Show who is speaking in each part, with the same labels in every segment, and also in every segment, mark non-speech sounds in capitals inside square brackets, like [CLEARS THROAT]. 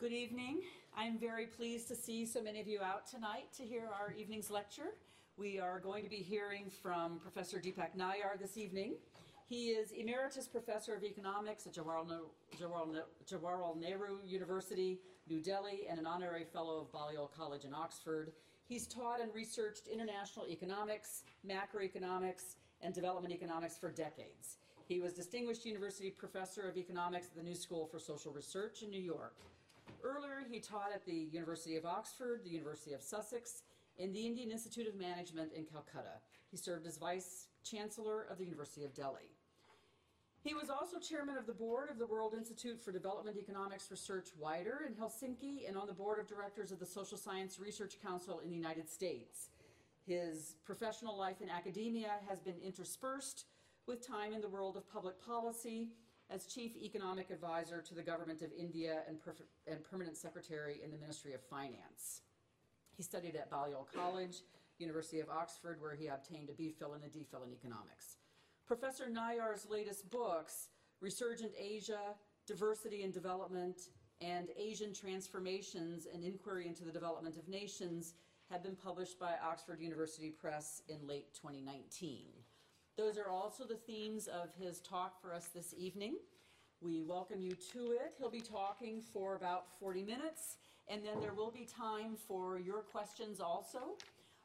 Speaker 1: Good evening. I'm very pleased to see so many of you out tonight to hear our evening's lecture. We are going to be hearing from Professor Deepak Nayyar this evening. He is Emeritus Professor of Economics at Jawaharlal, Nehru University, New Delhi, and an Honorary Fellow of Balliol College in Oxford. He's taught and researched international economics, macroeconomics, and development economics for decades. He was Distinguished University Professor of Economics at the New School for Social Research in New York. Earlier, he taught at the University of Oxford, the University of Sussex, and the Indian Institute of Management in Calcutta. He served as Vice Chancellor of the University of Delhi. He was also chairman of the board of the World Institute for Development Economics Research WIDER in Helsinki and on the board of directors of the Social Science Research Council in the United States. His professional life in academia has been interspersed with time in the world of public policy as chief economic advisor to the government of India and, and permanent secretary in the Ministry of Finance. He studied at Balliol College, University of Oxford, where he obtained a BPhil and a DPhil in economics. Professor Nayyar's latest books, Resurgent Asia, Diversity and Development, and Asian Transformations, an Inquiry into the Development of Nations, have been published by Oxford University Press in late 2019. Those are also the themes of his talk for us this evening. We welcome you to it. He'll be talking for about 40 minutes, and then there will be time for your questions also.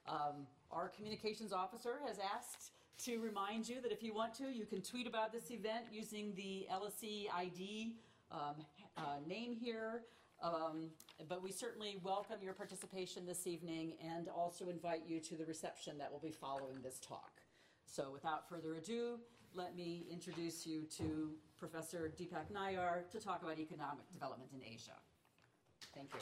Speaker 1: Um, our communications officer has asked to remind you that if you want to, you can tweet about this event using the LSE ID um, uh, name here. Um, but we certainly welcome your participation this evening and also invite you to the reception that will be following this talk. So without further ado, let me introduce you to Professor Deepak Nayyar to talk about economic development in Asia. Thank you.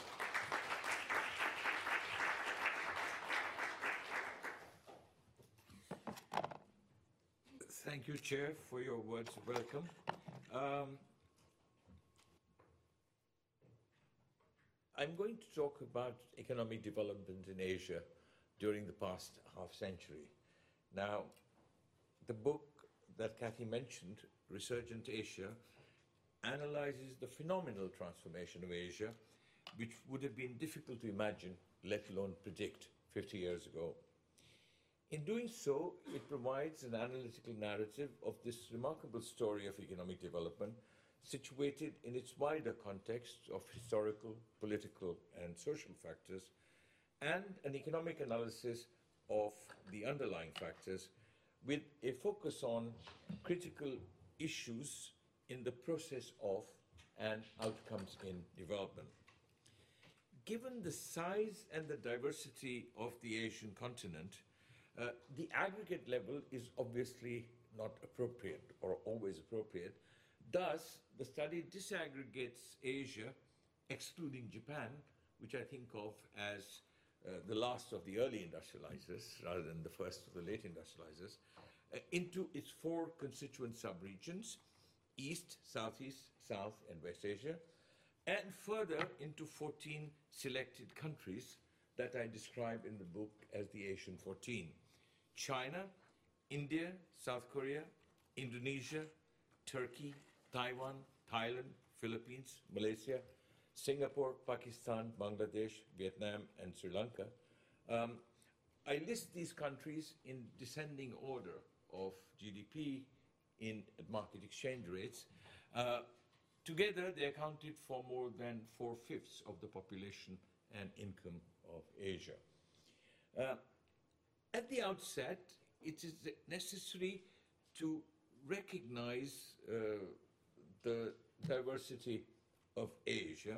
Speaker 2: Thank you, Chair, for your words of welcome. Um, I'm going to talk about economic development in Asia during the past half century. Now, the book that Kathy mentioned, Resurgent Asia, analyzes the phenomenal transformation of Asia, which would have been difficult to imagine, let alone predict, 50 years ago. In doing so, it provides an analytical narrative of this remarkable story of economic development situated in its wider context of historical, political, and social factors, and an economic analysis of the underlying factors with a focus on critical issues in the process of and outcomes in development. Given the size and the diversity of the Asian continent, uh, the aggregate level is obviously not appropriate or always appropriate. Thus, the study disaggregates Asia, excluding Japan, which I think of as uh, the last of the early industrializers rather than the first of the late industrializers, into its four constituent subregions East, Southeast, South, and West Asia, and further into 14 selected countries that I describe in the book as the Asian 14. China, India, South Korea, Indonesia, Turkey, Taiwan, Thailand, Philippines, Malaysia, Singapore, Pakistan, Bangladesh, Vietnam, and Sri Lanka. Um, I list these countries in descending order of GDP in market exchange rates. Uh, together, they accounted for more than four fifths of the population and income of Asia. Uh, at the outset, it is necessary to recognize uh, the diversity of Asia.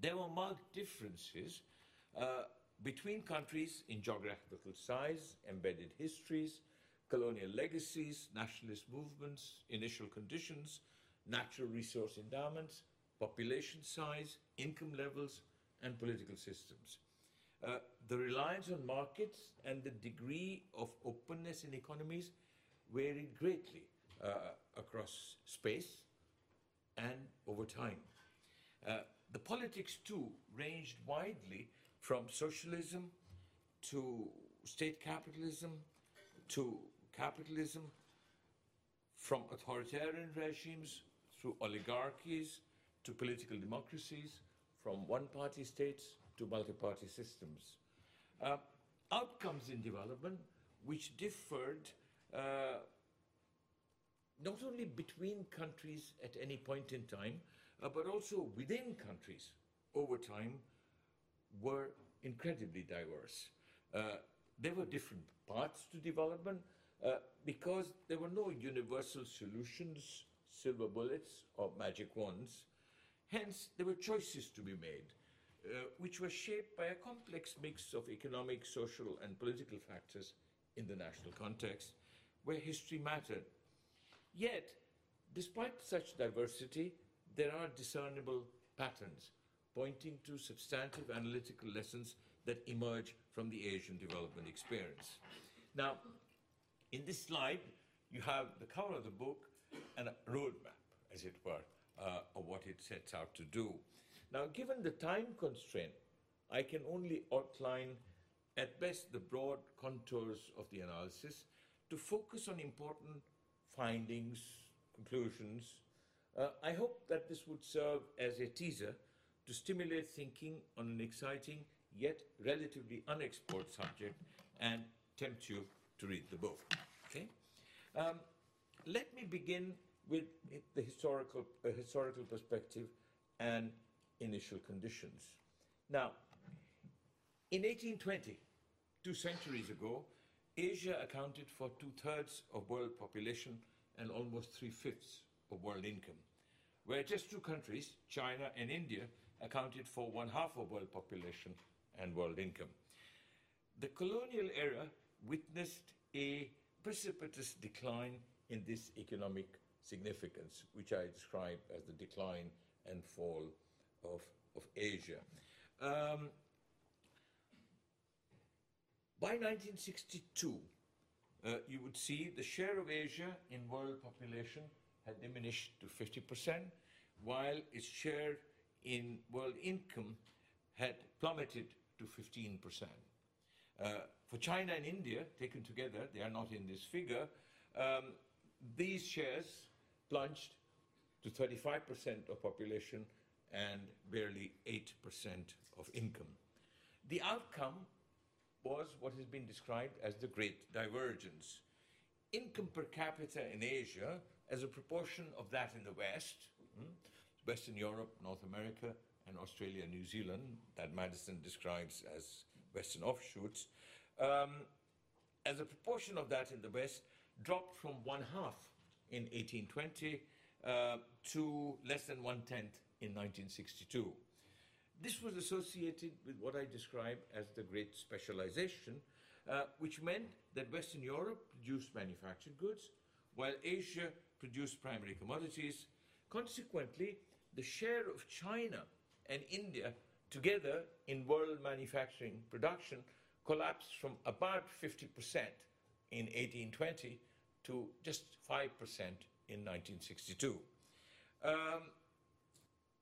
Speaker 2: There were marked differences uh, between countries in geographical size, embedded histories, colonial legacies, nationalist movements, initial conditions, natural resource endowments, population size, income levels, and political systems. Uh, the reliance on markets and the degree of openness in economies varied greatly uh, across space and over time. Uh, the politics, too, ranged widely from socialism to state capitalism to capitalism, from authoritarian regimes through oligarchies to political democracies, from one-party states to multi-party systems. Uh, outcomes in development which differed uh, not only between countries at any point in time, uh, but also within countries over time were incredibly diverse. Uh, there were different paths to development uh, because there were no universal solutions, silver bullets, or magic wands. Hence, there were choices to be made, uh, which were shaped by a complex mix of economic, social, and political factors in the national context, where history mattered. Yet, despite such diversity, there are discernible patterns pointing to substantive analytical lessons that emerge from the Asian development experience. Now, in this slide, you have the cover of the book and a roadmap, as it were, uh, of what it sets out to do. Now, given the time constraint, I can only outline at best the broad contours of the analysis to focus on important findings, conclusions. Uh, I hope that this would serve as a teaser to stimulate thinking on an exciting yet relatively unexplored subject and tempt you to read the book. Okay? Um, let me begin with the historical, uh, historical perspective and initial conditions. Now, in 1820, two centuries ago, Asia accounted for two thirds of world population and almost three fifths of world income, where just two countries, China and India, accounted for one half of world population and world income. The colonial era witnessed a precipitous decline in this economic significance, which I describe as the decline and fall of, of Asia. Um, by 1962, uh, you would see the share of Asia in world population had diminished to 50%, while its share in world income had plummeted to 15%. Uh, for China and India, taken together, they are not in this figure, um, these shares plunged to 35% of population and barely 8% of income. The outcome was what has been described as the Great Divergence. Income per capita in Asia, as a proportion of that in the West, hmm, Western Europe, North America, and Australia, New Zealand, that Maddison describes as Western offshoots, um, as a proportion of that in the West dropped from one half in 1820 uh, to less than one tenth in 1962. This was associated with what I describe as the Great Specialization, uh, which meant that Western Europe produced manufactured goods, while Asia produced primary commodities. Consequently, the share of China and India together in world manufacturing production collapsed from about 50% in 1820 to just 5% in 1962. Um,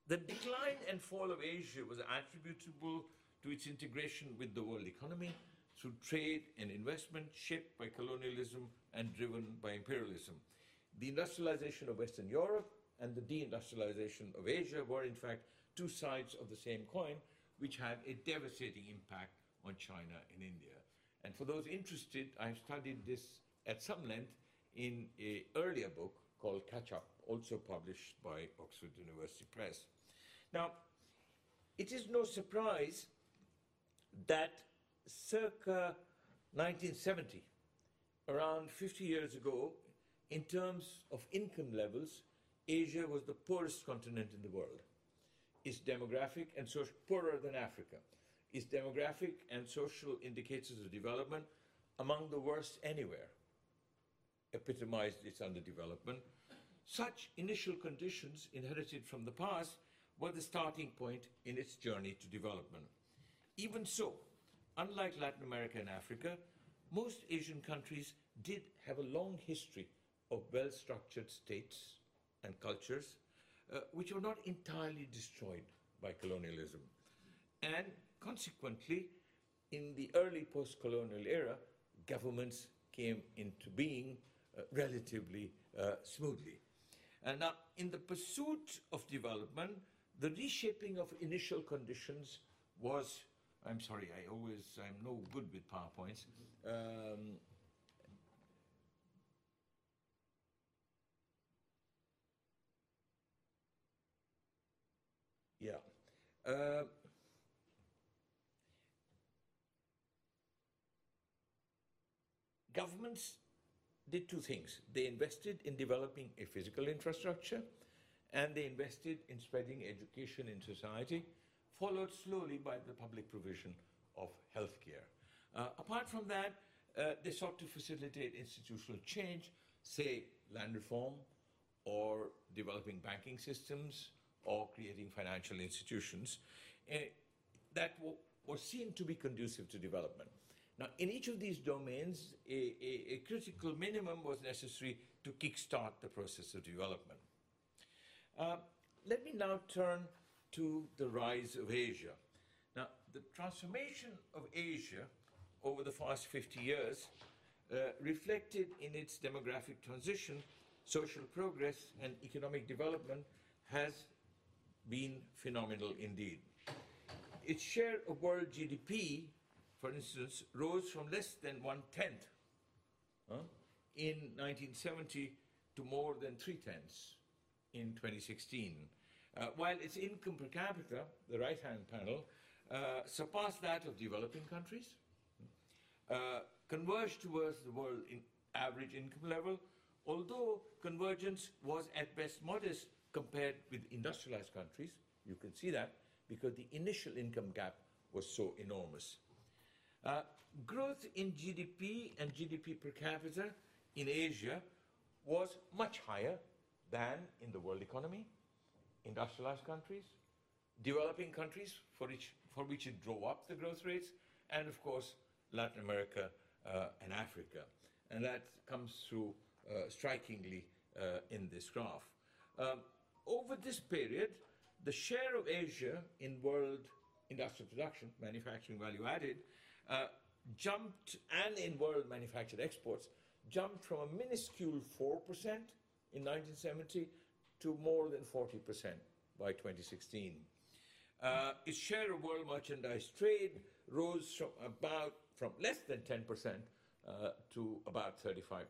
Speaker 2: the decline and fall of Asia was attributable to its integration with the world economy through trade and investment shaped by colonialism and driven by imperialism. The industrialization of Western Europe and the deindustrialization of Asia were, in fact, two sides of the same coin, which had a devastating impact on China and India. And for those interested, I've studied this at some length in an earlier book called Catch Up, also published by Oxford University Press. Now, it is no surprise that circa 1970, around 50 years ago, in terms of income levels, Asia was the poorest continent in the world. Its demographic and social poorer than Africa. Its demographic and social indicators of development among the worst anywhere epitomized its underdevelopment. Such initial conditions inherited from the past were the starting point in its journey to development. Even so, unlike Latin America and Africa, most Asian countries did have a long history of well structured states and cultures uh, which were not entirely destroyed by colonialism. And consequently, in the early post colonial era, governments came into being uh, relatively uh, smoothly. And now, in the pursuit of development, the reshaping of initial conditions was, I'm sorry, I always, I'm no good with PowerPoints. Um, yeah. Uh, governments did two things. They invested in developing a physical infrastructure and they invested in spreading education in society, followed slowly by the public provision of healthcare. Uh, apart from that, uh, they sought to facilitate institutional change, say land reform, or developing banking systems, or creating financial institutions uh, that were seen to be conducive to development. Now, in each of these domains, a, a, a critical minimum was necessary to kickstart the process of development. Uh, let me now turn to the rise of Asia. Now, the transformation of Asia over the past 50 years uh, reflected in its demographic transition, social progress, and economic development has been phenomenal indeed. Its share of world GDP for instance, rose from less than one tenth huh, in 1970 to more than three tenths in 2016. Uh, while its income per capita, the right hand panel, uh, surpassed that of developing countries, uh, converged towards the world in average income level, although convergence was at best modest compared with industrialized countries. You can see that because the initial income gap was so enormous. Uh, growth in GDP and GDP per capita in Asia was much higher than in the world economy, industrialized countries, developing countries for which, for which it drove up the growth rates, and of course, Latin America uh, and Africa. And that comes through uh, strikingly uh, in this graph. Um, over this period, the share of Asia in world industrial production, manufacturing value added, uh, jumped, and in world manufactured exports, jumped from a minuscule 4% in 1970 to more than 40% by 2016. Uh, its share of world merchandise trade rose from about from less than 10% uh, to about 35%.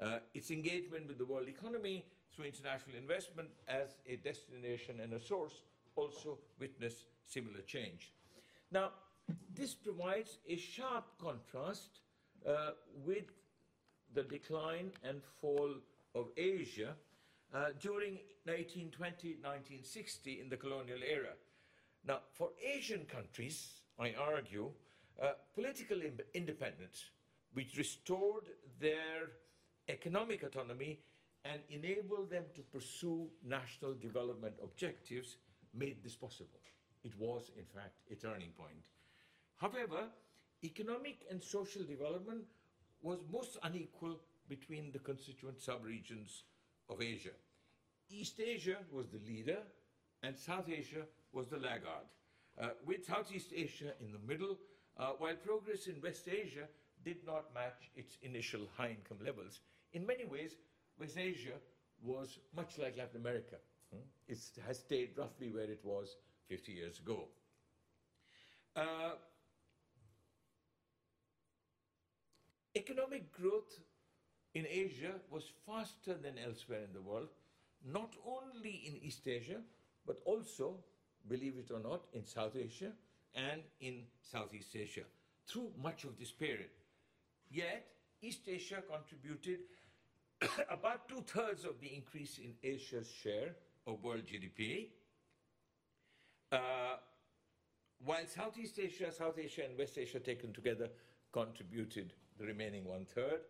Speaker 2: Uh, its engagement with the world economy through international investment as a destination and a source also witnessed similar change. Now, this provides a sharp contrast uh, with the decline and fall of Asia uh, during 1920-1960 in the colonial era. Now, for Asian countries, I argue, uh, political independence, which restored their economic autonomy and enabled them to pursue national development objectives, made this possible. It was, in fact, a turning point. However, economic and social development was most unequal between the constituent subregions of Asia. East Asia was the leader and South Asia was the laggard, uh, with Southeast Asia in the middle, uh, while progress in West Asia did not match its initial high income levels. In many ways, West Asia was much like Latin America. Hmm? It has stayed roughly where it was 50 years ago. Uh, Economic growth in Asia was faster than elsewhere in the world, not only in East Asia, but also, believe it or not, in South Asia and in Southeast Asia through much of this period. Yet, East Asia contributed [COUGHS] about two thirds of the increase in Asia's share of world GDP, uh, while Southeast Asia, South Asia, and West Asia taken together contributed the remaining one third.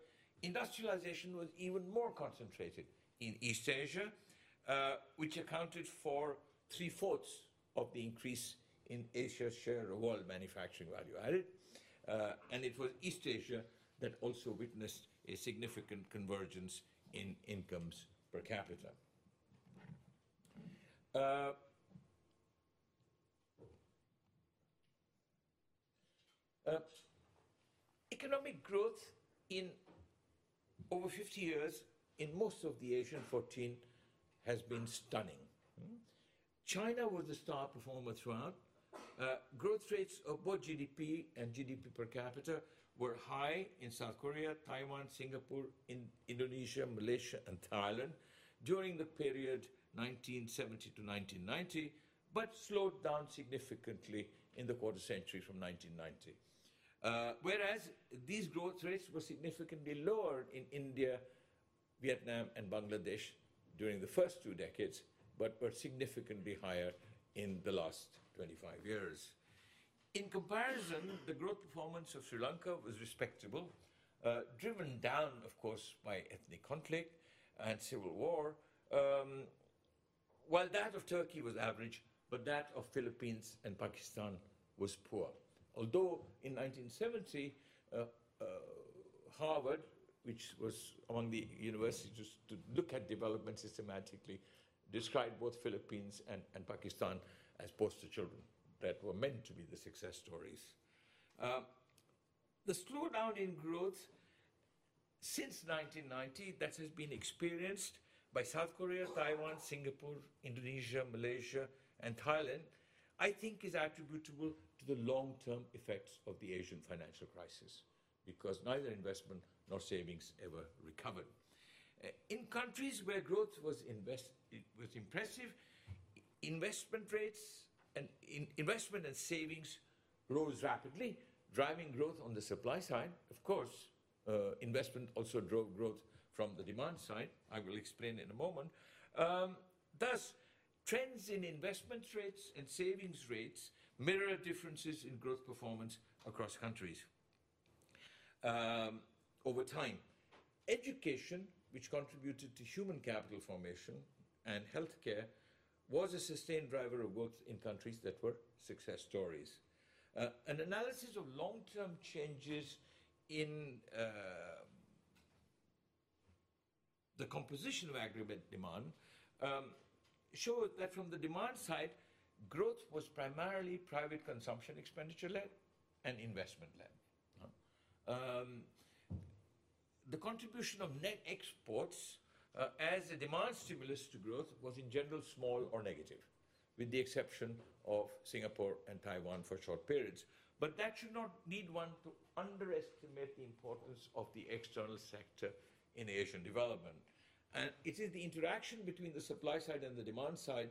Speaker 2: Industrialization was even more concentrated in East Asia, uh, which accounted for three fourths of the increase in Asia's share of world manufacturing value added. Uh, and it was East Asia that also witnessed a significant convergence in incomes per capita. Uh, uh, economic growth in over 50 years in most of the Asian 14 has been stunning. Hmm? China was the star performer throughout. Uh, growth rates of both GDP and GDP per capita were high in South Korea, Taiwan, Singapore, in Indonesia, Malaysia, and Thailand during the period 1970 to 1990, but slowed down significantly in the quarter century from 1990. Uh, whereas these growth rates were significantly lower in India, Vietnam, and Bangladesh during the first two decades, but were significantly higher in the last 25 years. In comparison, the growth performance of Sri Lanka was respectable, uh, driven down, of course, by ethnic conflict and civil war, um, while that of Turkey was average, but that of Philippines and Pakistan was poor. Although in 1970, uh, uh, Harvard, which was among the universities to look at development systematically, described both Philippines and, and Pakistan as poster children that were meant to be the success stories. Uh, the slowdown in growth since 1990 that has been experienced by South Korea, Taiwan, Singapore, Indonesia, Malaysia, and Thailand, I think is attributable the long-term effects of the Asian financial crisis, because neither investment nor savings ever recovered. Uh, in countries where growth was, invest, was impressive, investment rates and in investment and savings rose rapidly, driving growth on the supply side. Of course, uh, investment also drove growth from the demand side. I will explain in a moment. Um, thus, trends in investment rates and savings rates mirror differences in growth performance across countries. Um, over time, education, which contributed to human capital formation, and healthcare was a sustained driver of growth in countries that were success stories. Uh, an analysis of long-term changes in uh, the composition of aggregate demand um, showed that from the demand side, growth was primarily private consumption expenditure-led and investment-led. Um, the contribution of net exports uh, as a demand stimulus to growth was in general small or negative, with the exception of Singapore and Taiwan for short periods. But that should not lead one to underestimate the importance of the external sector in Asian development. And it is the interaction between the supply side and the demand side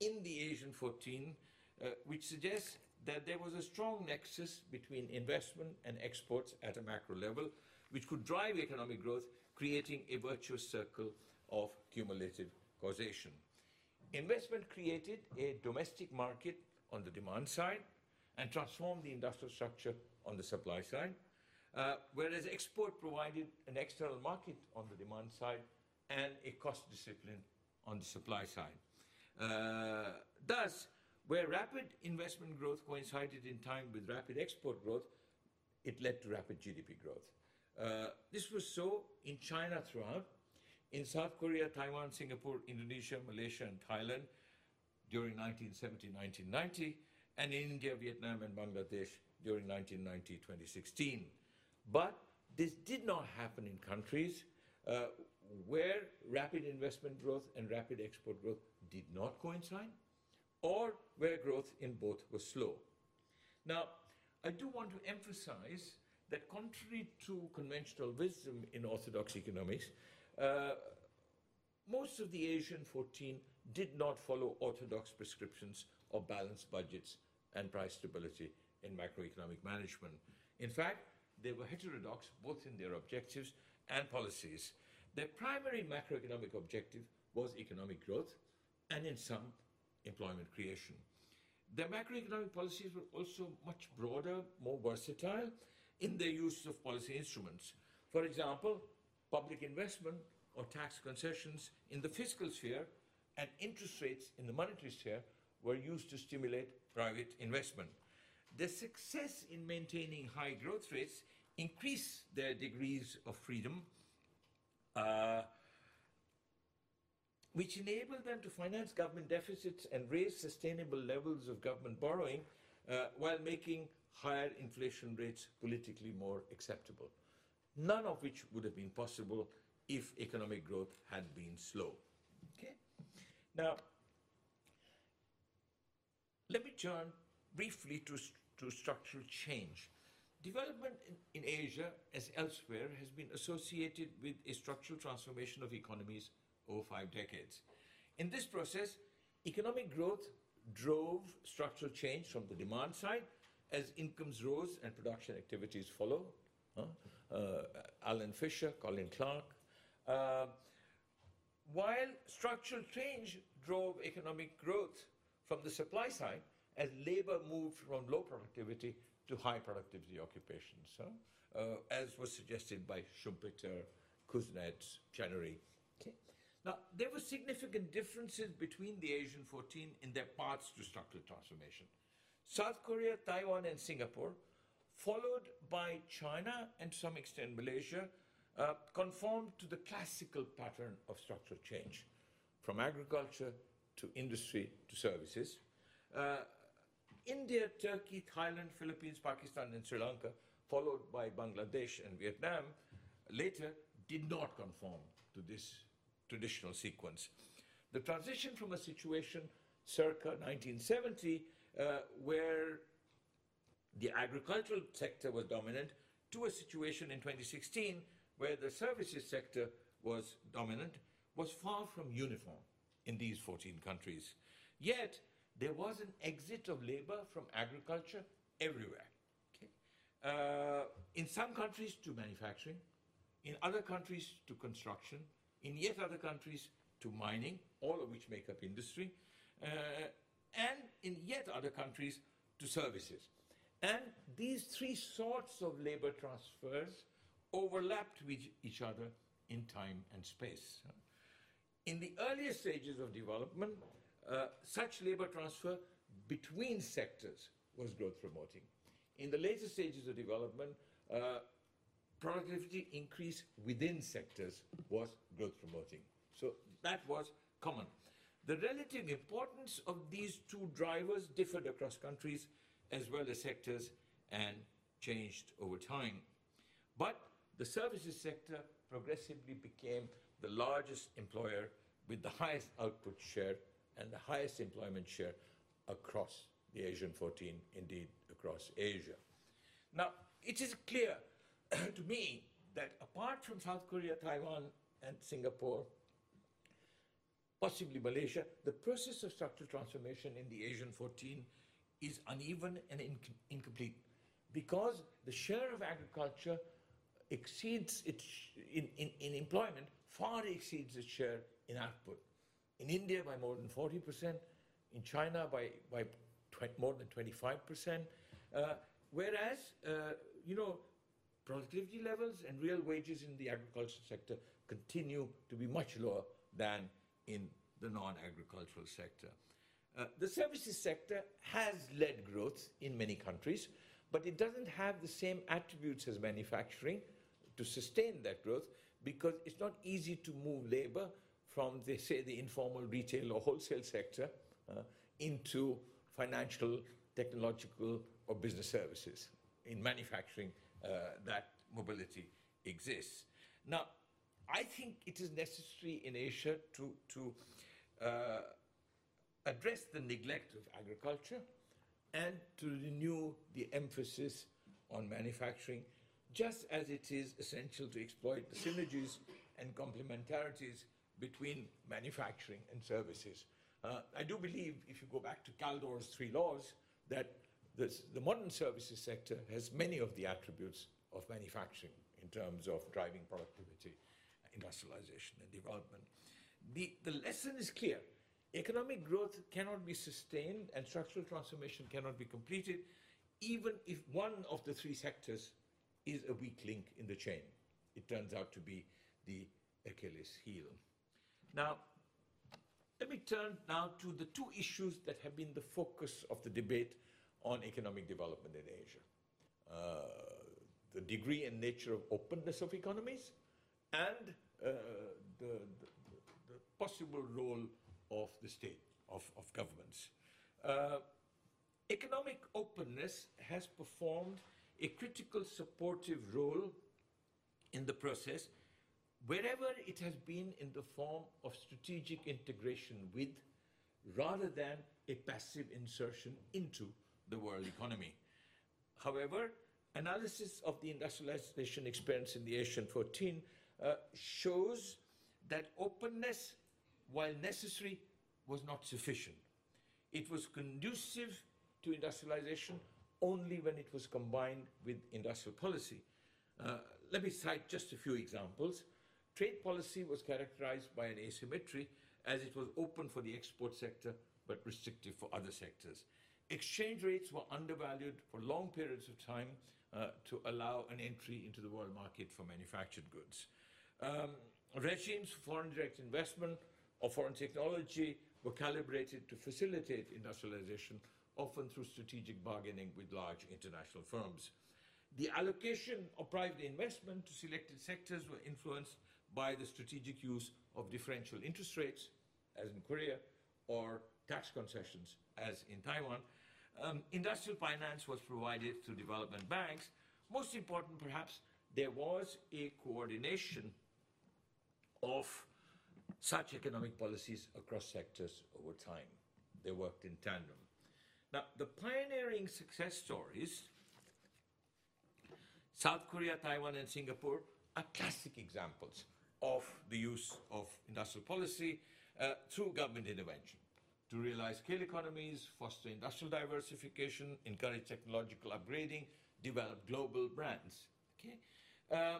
Speaker 2: in the Asian 14 uh, which suggests that there was a strong nexus between investment and exports at a macro level, which could drive economic growth creating a virtuous circle of cumulative causation. Investment created a domestic market on the demand side and transformed the industrial structure on the supply side, uh, whereas export provided an external market on the demand side and a cost discipline on the supply side. Uh, thus, where rapid investment growth coincided in time with rapid export growth, it led to rapid GDP growth. Uh, this was so in China throughout, in South Korea, Taiwan, Singapore, Indonesia, Malaysia, and Thailand during 1970-1990, and in India, Vietnam, and Bangladesh during 1990-2016. But this did not happen in countries uh, where rapid investment growth and rapid export growth did not coincide, or where growth in both was slow. Now, I do want to emphasize that contrary to conventional wisdom in orthodox economics, uh, most of the Asian 14 did not follow orthodox prescriptions of balanced budgets and price stability in macroeconomic management. In fact, they were heterodox both in their objectives and policies. Their primary macroeconomic objective was economic growth and, in some, employment creation. Their macroeconomic policies were also much broader, more versatile, in their use of policy instruments. For example, public investment or tax concessions in the fiscal sphere and interest rates in the monetary sphere were used to stimulate private investment. Their success in maintaining high growth rates increased their degrees of freedom, uh, which enabled them to finance government deficits and raise sustainable levels of government borrowing uh, while making higher inflation rates politically more acceptable, none of which would have been possible if economic growth had been slow. Okay? Now, let me turn briefly to, to structural change. Development in, in Asia, as elsewhere, has been associated with a structural transformation of economies over five decades. In this process, economic growth drove structural change from the demand side as incomes rose and production activities follow. Uh, Allan Fisher, Colin Clark. Uh, while structural change drove economic growth from the supply side as labor moved from low productivity to high productivity occupations, uh, as was suggested by Schumpeter, Kuznets, Chenery. Okay. Now, there were significant differences between the Asian 14 in their paths to structural transformation. South Korea, Taiwan, and Singapore, followed by China and to some extent Malaysia, uh, conformed to the classical pattern of structural change, from agriculture to industry to services. Uh, India, Turkey, Thailand, Philippines, Pakistan, and Sri Lanka, followed by Bangladesh and Vietnam, later did not conform to this traditional sequence. The transition from a situation circa 1970, uh, where the agricultural sector was dominant, to a situation in 2016 where the services sector was dominant, was far from uniform in these 14 countries. Yet, there was an exit of labor from agriculture everywhere. Okay? Uh, in some countries to manufacturing, in other countries to construction, in yet other countries to mining, all of which make up industry, uh, and in yet other countries to services. And these three sorts of labor transfers overlapped with each other in time and space. In the earlier stages of development, uh, such labor transfer between sectors was growth promoting. In the later stages of development, uh, productivity increase within sectors was growth promoting. So that was common. The relative importance of these two drivers differed across countries as well as sectors and changed over time. But the services sector progressively became the largest employer with the highest output share and the highest employment share across the Asian 14, indeed across Asia. Now, it is clear [COUGHS] to me that apart from South Korea, Taiwan, and Singapore, possibly Malaysia, the process of structural transformation in the Asian 14 is uneven and inc incomplete because the share of agriculture exceeds its, in, in, in employment, far exceeds its share in output. In India by more than 40%, in China by, by more than 25%, uh, whereas, uh, you know, productivity levels and real wages in the agricultural sector continue to be much lower than in the non-agricultural sector. Uh, the services sector has led growth in many countries, but it doesn't have the same attributes as manufacturing to sustain that growth because it's not easy to move labor from, the, say, the informal retail or wholesale sector uh, into financial, technological, or business services. In manufacturing, uh, that mobility exists. Now, I think it is necessary in Asia to, to uh, address the neglect of agriculture and to renew the emphasis on manufacturing just as it is essential to exploit the synergies and complementarities between manufacturing and services. Uh, I do believe, if you go back to Kaldor's three laws, that this, the modern services sector has many of the attributes of manufacturing in terms of driving productivity, industrialization, and development. The, the lesson is clear. Economic growth cannot be sustained and structural transformation cannot be completed even if one of the three sectors is a weak link in the chain. It turns out to be the Achilles heel. Now, let me turn now to the two issues that have been the focus of the debate on economic development in Asia. Uh, the degree and nature of openness of economies and uh, the, the, the, possible role of the state, of, of governments. Uh, economic openness has performed a critical supportive role in the process wherever it has been in the form of strategic integration with rather than a passive insertion into the world economy. However, analysis of the industrialization experience in the Asian 14 uh, shows that openness, while necessary, was not sufficient. It was conducive to industrialization only when it was combined with industrial policy. Uh, let me cite just a few examples. Trade policy was characterized by an asymmetry as it was open for the export sector but restrictive for other sectors. Exchange rates were undervalued for long periods of time uh, to allow an entry into the world market for manufactured goods. Um, regimes for foreign direct investment or foreign technology were calibrated to facilitate industrialization, often through strategic bargaining with large international firms. The allocation of private investment to selected sectors were influenced by the strategic use of differential interest rates, as in Korea, or tax concessions, as in Taiwan. Um, industrial finance was provided through development banks. Most important, perhaps, there was a coordination of such economic policies across sectors over time. They worked in tandem. Now, the pioneering success stories, South Korea, Taiwan, and Singapore, are classic examples of the use of industrial policy uh, through government intervention to realize scale economies, foster industrial diversification, encourage technological upgrading, develop global brands. Okay? Uh,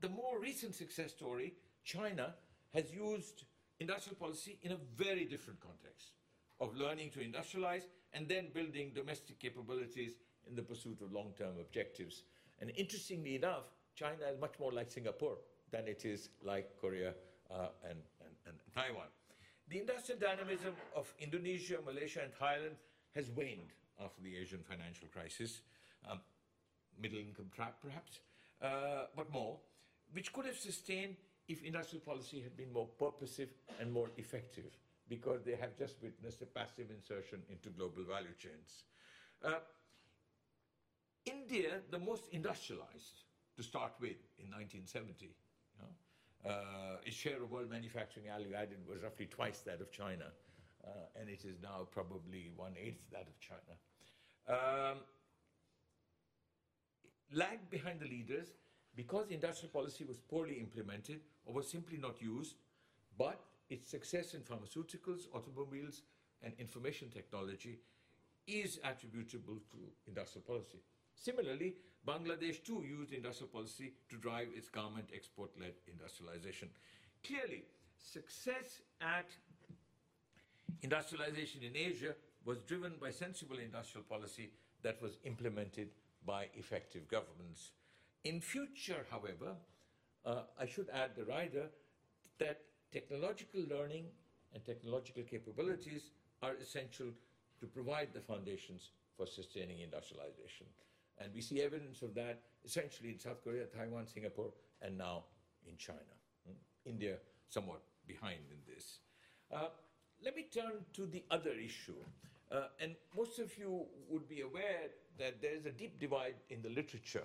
Speaker 2: the more recent success story, China, has used industrial policy in a very different context of learning to industrialize and then building domestic capabilities in the pursuit of long-term objectives. And interestingly enough, China is much more like Singapore than it is like Korea uh, and, and, and Taiwan. The industrial dynamism of Indonesia, Malaysia, and Thailand has waned after the Asian financial crisis, um, middle income trap perhaps, uh, but more, which could have sustained if industrial policy had been more purposive and more effective, because they have just witnessed a passive insertion into global value chains. Uh, India, the most industrialized to start with in 1970, uh, its share of world manufacturing value added was roughly twice that of China, uh, and it is now probably one-eighth that of China. Um, lagged behind the leaders because industrial policy was poorly implemented or was simply not used, but its success in pharmaceuticals, automobiles, and information technology is attributable to industrial policy. Similarly, Bangladesh too used industrial policy to drive its garment export-led industrialization. Clearly, success at industrialization in Asia was driven by sensible industrial policy that was implemented by effective governments. In future, however, uh, I should add the rider that technological learning and technological capabilities are essential to provide the foundations for sustaining industrialization. And we see evidence of that essentially in South Korea, Taiwan, Singapore, and now in China. Hmm? India somewhat behind in this. Uh, let me turn to the other issue. Uh, and most of you would be aware that there is a deep divide in the literature,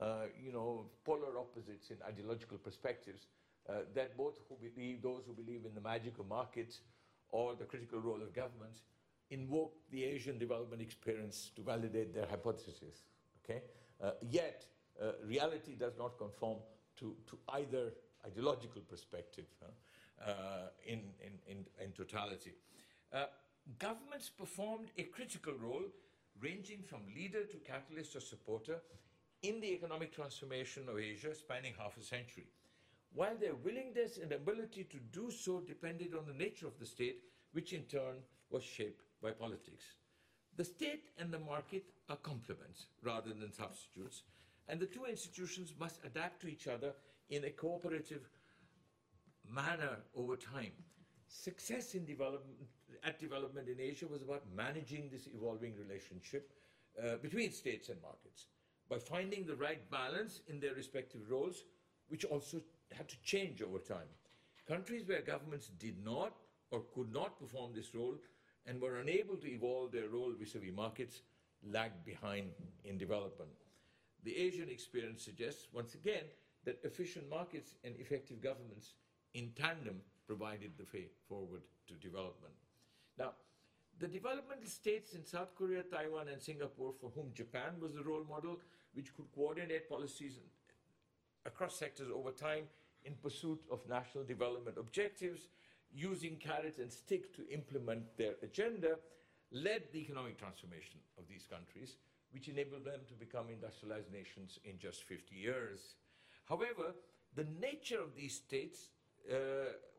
Speaker 2: uh, you know, polar opposites in ideological perspectives, uh, that both who believe, those who believe in the magic of markets or the critical role of governments, invoke the Asian development experience to validate their hypothesis. Okay? Uh, yet, uh, reality does not conform to, to either ideological perspective uh, in, in, in, in, totality. Uh, governments performed a critical role, ranging from leader to catalyst or supporter, in the economic transformation of Asia spanning half a century. While their willingness and ability to do so depended on the nature of the state, which in turn was shaped by politics. The state and the market are complements rather than substitutes, and the two institutions must adapt to each other in a cooperative manner over time. Success in development, at development in Asia was about managing this evolving relationship uh, between states and markets by finding the right balance in their respective roles, which also had to change over time. Countries where governments did not or could not perform this role and were unable to evolve their role vis-a-vis markets lagged behind in development. The Asian experience suggests, once again, that efficient markets and effective governments in tandem provided the way forward to development. Now, the developmental states in South Korea, Taiwan, and Singapore, for whom Japan was the role model, which could coordinate policies across sectors over time in pursuit of national development objectives, using carrot and stick to implement their agenda, led the economic transformation of these countries, which enabled them to become industrialized nations in just 50 years. However, the nature of these states uh,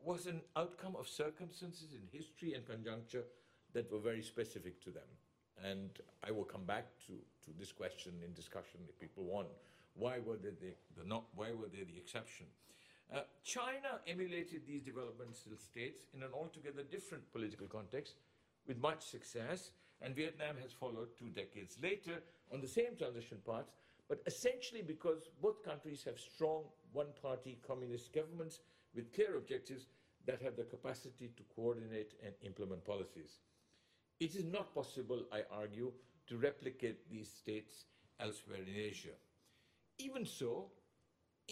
Speaker 2: was an outcome of circumstances in history and conjuncture that were very specific to them. And I will come back to, to this question in discussion if people want. Why were they the, the not, why were they the exception? Uh, China emulated these developmental states in an altogether different political context with much success, and Vietnam has followed two decades later on the same transition path, but essentially because both countries have strong one-party communist governments with clear objectives that have the capacity to coordinate and implement policies. It is not possible, I argue, to replicate these states elsewhere in Asia. Even so,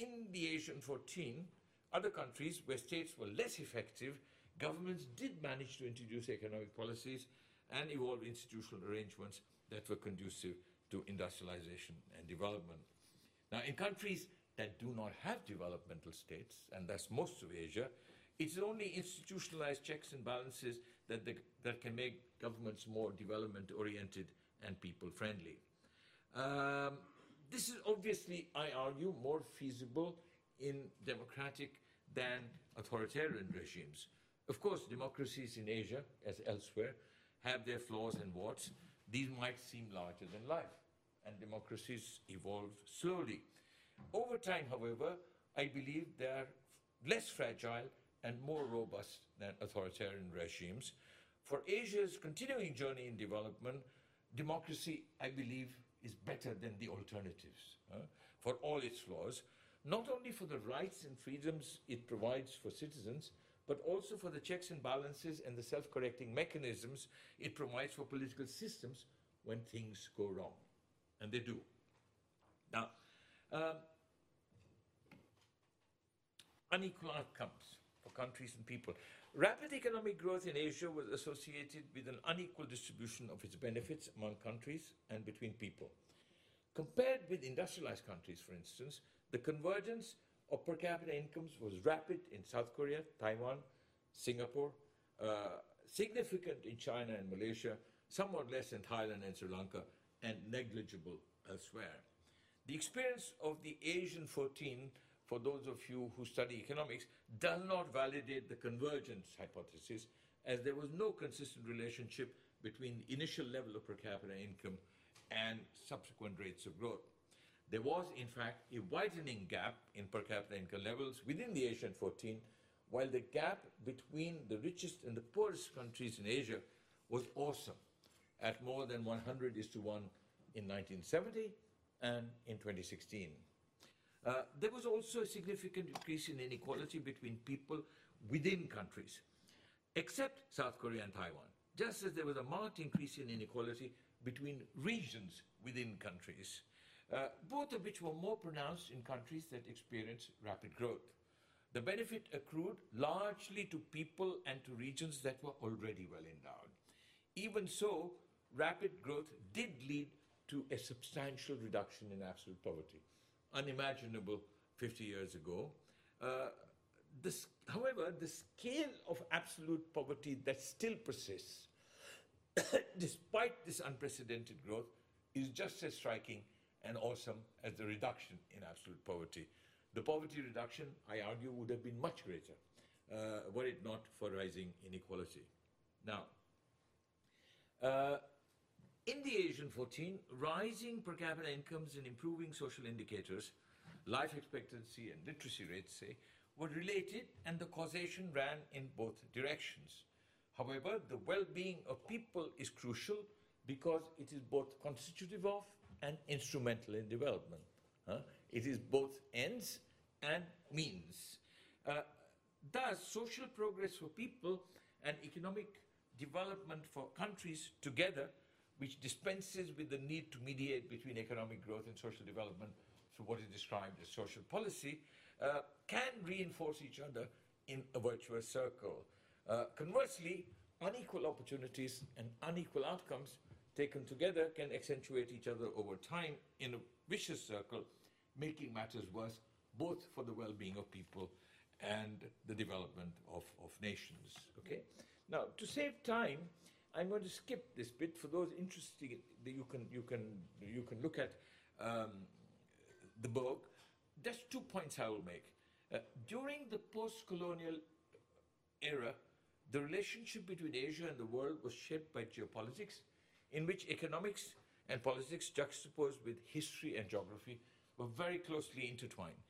Speaker 2: in the Asian 14, other countries where states were less effective, governments did manage to introduce economic policies and evolve institutional arrangements that were conducive to industrialization and development. Now, in countries that do not have developmental states, and that's most of Asia, it's only institutionalized checks and balances that, that can make governments more development oriented and people friendly. Um, this is obviously, I argue, more feasible in democratic than authoritarian regimes. Of course, democracies in Asia, as elsewhere, have their flaws and warts. These might seem larger than life, and democracies evolve slowly. Over time, however, I believe they are less fragile and more robust than authoritarian regimes. For Asia's continuing journey in development, democracy, I believe, is better than the alternatives uh, for all its flaws, not only for the rights and freedoms it provides for citizens, but also for the checks and balances and the self correcting mechanisms it provides for political systems when things go wrong. And they do. Now, um, unequal outcomes for countries and people. Rapid economic growth in Asia was associated with an unequal distribution of its benefits among countries and between people. Compared with industrialized countries, for instance, the convergence of per capita incomes was rapid in South Korea, Taiwan, Singapore, uh, significant in China and Malaysia, somewhat less in Thailand and Sri Lanka, and negligible elsewhere. The experience of the Asian 14 for those of you who study economics, does not validate the convergence hypothesis, as there was no consistent relationship between initial level of per capita income and subsequent rates of growth. There was, in fact, a widening gap in per capita income levels within the Asian 14, while the gap between the richest and the poorest countries in Asia was awesome, at more than 100 is to 1 in 1970 and in 2016. Uh, there was also a significant increase in inequality between people within countries, except South Korea and Taiwan, just as there was a marked increase in inequality between regions within countries, uh, both of which were more pronounced in countries that experienced rapid growth. The benefit accrued largely to people and to regions that were already well endowed. Even so, rapid growth did lead to a substantial reduction in absolute poverty unimaginable 50 years ago. Uh, this, however, the scale of absolute poverty that still persists, [COUGHS] despite this unprecedented growth, is just as striking and awesome as the reduction in absolute poverty. The poverty reduction, I argue, would have been much greater uh, were it not for rising inequality. Now, uh, in the Asian 14, rising per capita incomes and improving social indicators, life expectancy and literacy rates, say, were related and the causation ran in both directions. However, the well-being of people is crucial because it is both constitutive of and instrumental in development. Huh? It is both ends and means. Uh, thus, social progress for people and economic development for countries together which dispenses with the need to mediate between economic growth and social development through what is described as social policy, uh, can reinforce each other in a virtuous circle. Uh, conversely, unequal opportunities and unequal outcomes taken together can accentuate each other over time in a vicious circle, making matters worse both for the well-being of people and the development of, of nations. Okay. Now, to save time, I'm going to skip this bit for those interested. You can you can you can look at um, the book. There's two points I will make. Uh, during the post-colonial era, the relationship between Asia and the world was shaped by geopolitics, in which economics and politics, juxtaposed with history and geography, were very closely intertwined.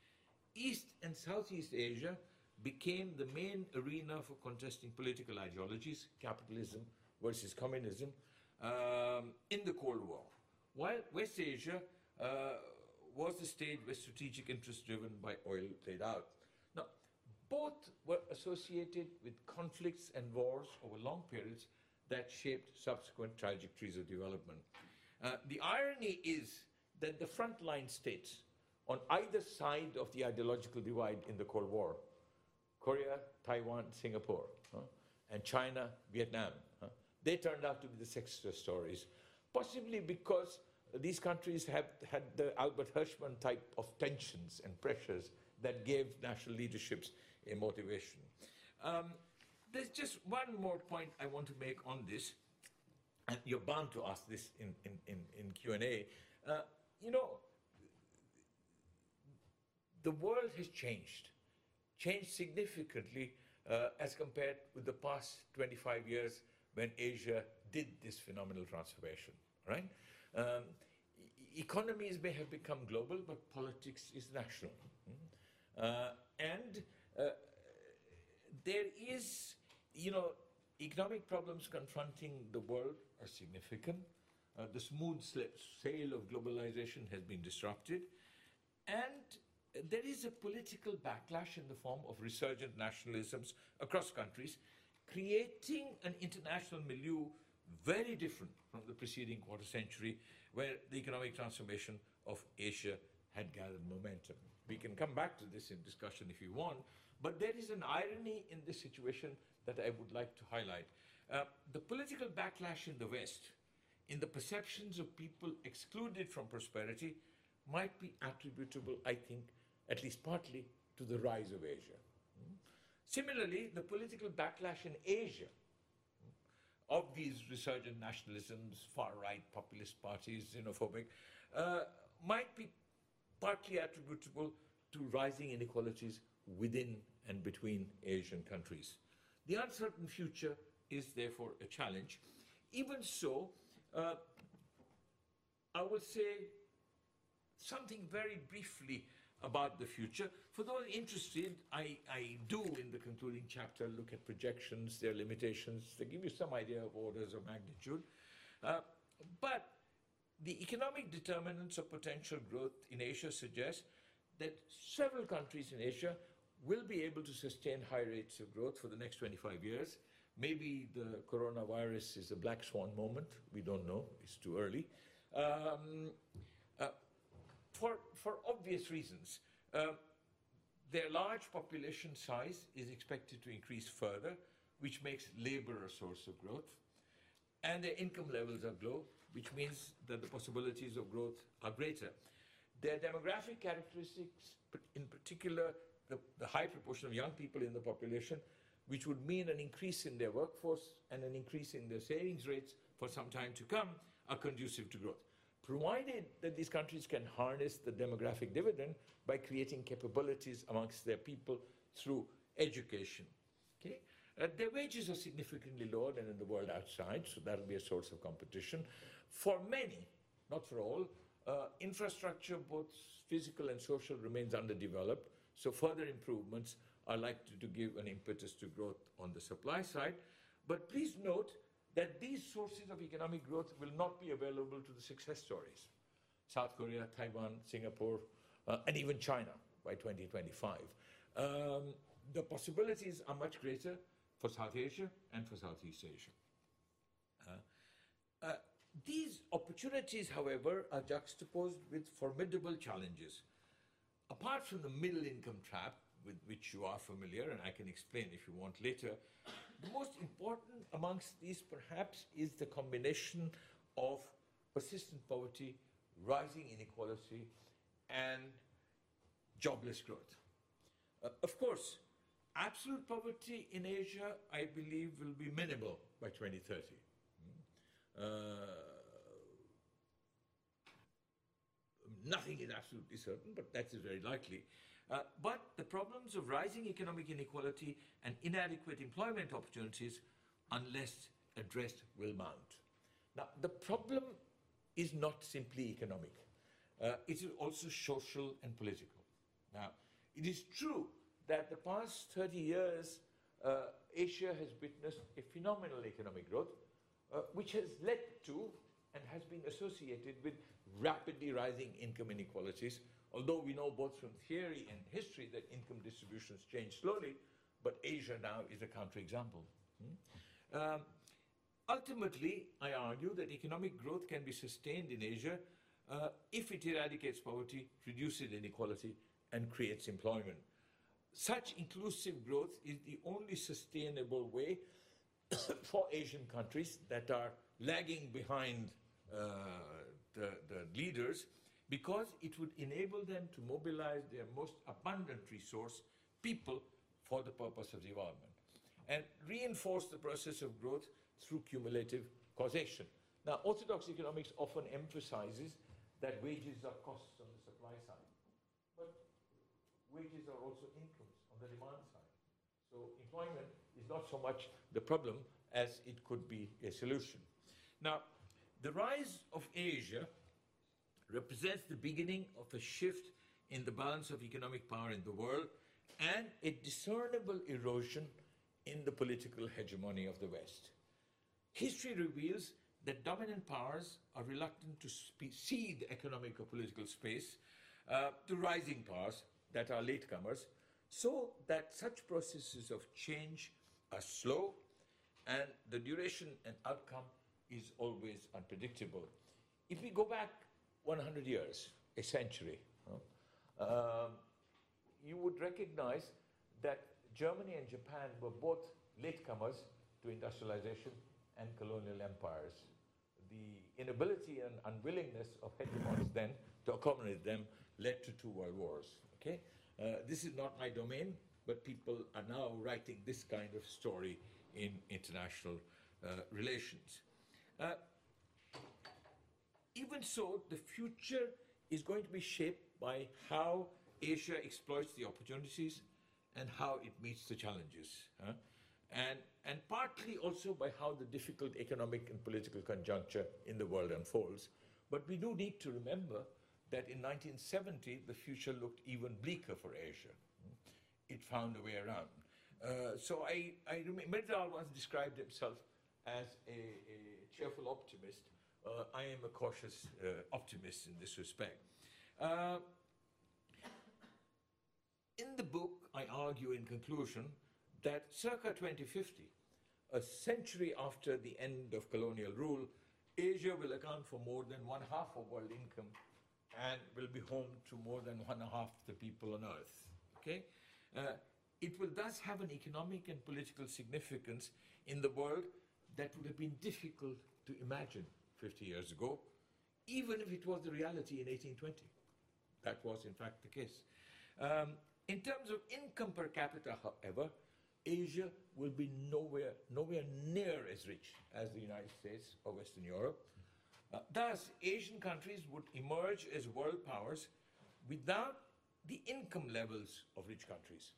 Speaker 2: East and Southeast Asia became the main arena for contesting political ideologies, capitalism versus communism, um, in the Cold War. While West Asia uh, was the state where strategic interests driven by oil played out. Now, both were associated with conflicts and wars over long periods that shaped subsequent trajectories of development. Uh, the irony is that the frontline states on either side of the ideological divide in the Cold War Korea, Taiwan, Singapore, huh? and China, Vietnam. They turned out to be the success stories, possibly because these countries have had the Albert Hirschman type of tensions and pressures that gave national leaderships a motivation. Um, there's just one more point I want to make on this, and you're bound to ask this in, in, in, in Q&A. Uh, you know, the world has changed, changed significantly uh, as compared with the past 25 years when Asia did this phenomenal transformation, right? Um, economies may have become global, but politics is national. Mm? Uh, and uh, there is, you know, economic problems confronting the world are significant. Uh, the smooth sail of globalization has been disrupted. And there is a political backlash in the form of resurgent nationalisms across countries, creating an international milieu very different from the preceding quarter century, where the economic transformation of Asia had gathered momentum. We can come back to this in discussion if you want, but there is an irony in this situation that I would like to highlight. Uh, the political backlash in the West, in the perceptions of people excluded from prosperity, might be attributable, I think, at least partly, to the rise of Asia. Similarly, the political backlash in Asia of these resurgent nationalisms, far-right populist parties, xenophobic, uh, might be partly attributable to rising inequalities within and between Asian countries. The uncertain future is therefore a challenge. Even so, uh, I will say something very briefly about the future. For those interested, I, I do in the concluding chapter look at projections, their limitations, They give you some idea of orders of magnitude. Uh, but the economic determinants of potential growth in Asia suggest that several countries in Asia will be able to sustain high rates of growth for the next 25 years. Maybe the coronavirus is a black swan moment. We don't know. It's too early. Um, uh, for, for obvious reasons. Uh, their large population size is expected to increase further, which makes labor a source of growth. And their income levels are low, which means that the possibilities of growth are greater. Their demographic characteristics, in particular the, the high proportion of young people in the population, which would mean an increase in their workforce and an increase in their savings rates for some time to come, are conducive to growth provided that these countries can harness the demographic dividend by creating capabilities amongst their people through education. Okay? Uh, their wages are significantly lower than in the world outside, so that'll be a source of competition. For many, not for all, uh, infrastructure, both physical and social, remains underdeveloped, so further improvements are likely to give an impetus to growth on the supply side. But please note that these sources of economic growth will not be available to the success stories. South Korea, Taiwan, Singapore, uh, and even China by 2025. Um, the possibilities are much greater for South Asia and for Southeast Asia. Uh, uh, these opportunities, however, are juxtaposed with formidable challenges. Apart from the middle income trap, with which you are familiar, and I can explain if you want later, the most important amongst these, perhaps, is the combination of persistent poverty, rising inequality, and jobless growth. Uh, of course, absolute poverty in Asia, I believe, will be minimal by 2030. Uh, nothing is absolutely certain, but that is very likely. Uh, but the problems of rising economic inequality and inadequate employment opportunities, unless addressed, will mount. Now, the problem is not simply economic. Uh, it is also social and political. Now, it is true that the past 30 years, uh, Asia has witnessed a phenomenal economic growth, uh, which has led to and has been associated with rapidly rising income inequalities, although we know both from theory and history that income distributions change slowly, but Asia now is a counterexample. Hmm? Um, ultimately, I argue that economic growth can be sustained in Asia uh, if it eradicates poverty, reduces inequality, and creates employment. Such inclusive growth is the only sustainable way [COUGHS] for Asian countries that are lagging behind uh, the, the leaders because it would enable them to mobilize their most abundant resource, people, for the purpose of development, and reinforce the process of growth through cumulative causation. Now, orthodox economics often emphasizes that wages are costs on the supply side, but wages are also incomes on the demand side. So employment is not so much the problem as it could be a solution. Now, the rise of Asia represents the beginning of a shift in the balance of economic power in the world and a discernible erosion in the political hegemony of the West. History reveals that dominant powers are reluctant to cede economic or political space uh, to rising powers that are latecomers, so that such processes of change are slow and the duration and outcome is always unpredictable. If we go back 100 years, a century, um, you would recognize that Germany and Japan were both latecomers to industrialization and colonial empires. The inability and unwillingness of hegemons then to accommodate them led to two world wars. Okay? Uh, this is not my domain, but people are now writing this kind of story in international uh, relations. Even so, the future is going to be shaped by how Asia exploits the opportunities and how it meets the challenges. Huh? And, and partly also by how the difficult economic and political conjuncture in the world unfolds. But we do need to remember that in 1970, the future looked even bleaker for Asia. It found a way around. Uh, so I, I remember Myrdal once described himself as a, a cheerful optimist. Uh, I am a cautious uh, optimist in this respect. Uh, in the book, I argue in conclusion that circa 2050, a century after the end of colonial rule, Asia will account for more than one half of world income and will be home to more than one half the people on earth. Okay? Uh, it will thus have an economic and political significance in the world that would have been difficult to imagine 50 years ago, even if it was the reality in 1820. That was, in fact, the case. Um, in terms of income per capita, however, Asia will be nowhere, nowhere near as rich as the United States or Western Europe. Uh, thus, Asian countries would emerge as world powers without the income levels of rich countries.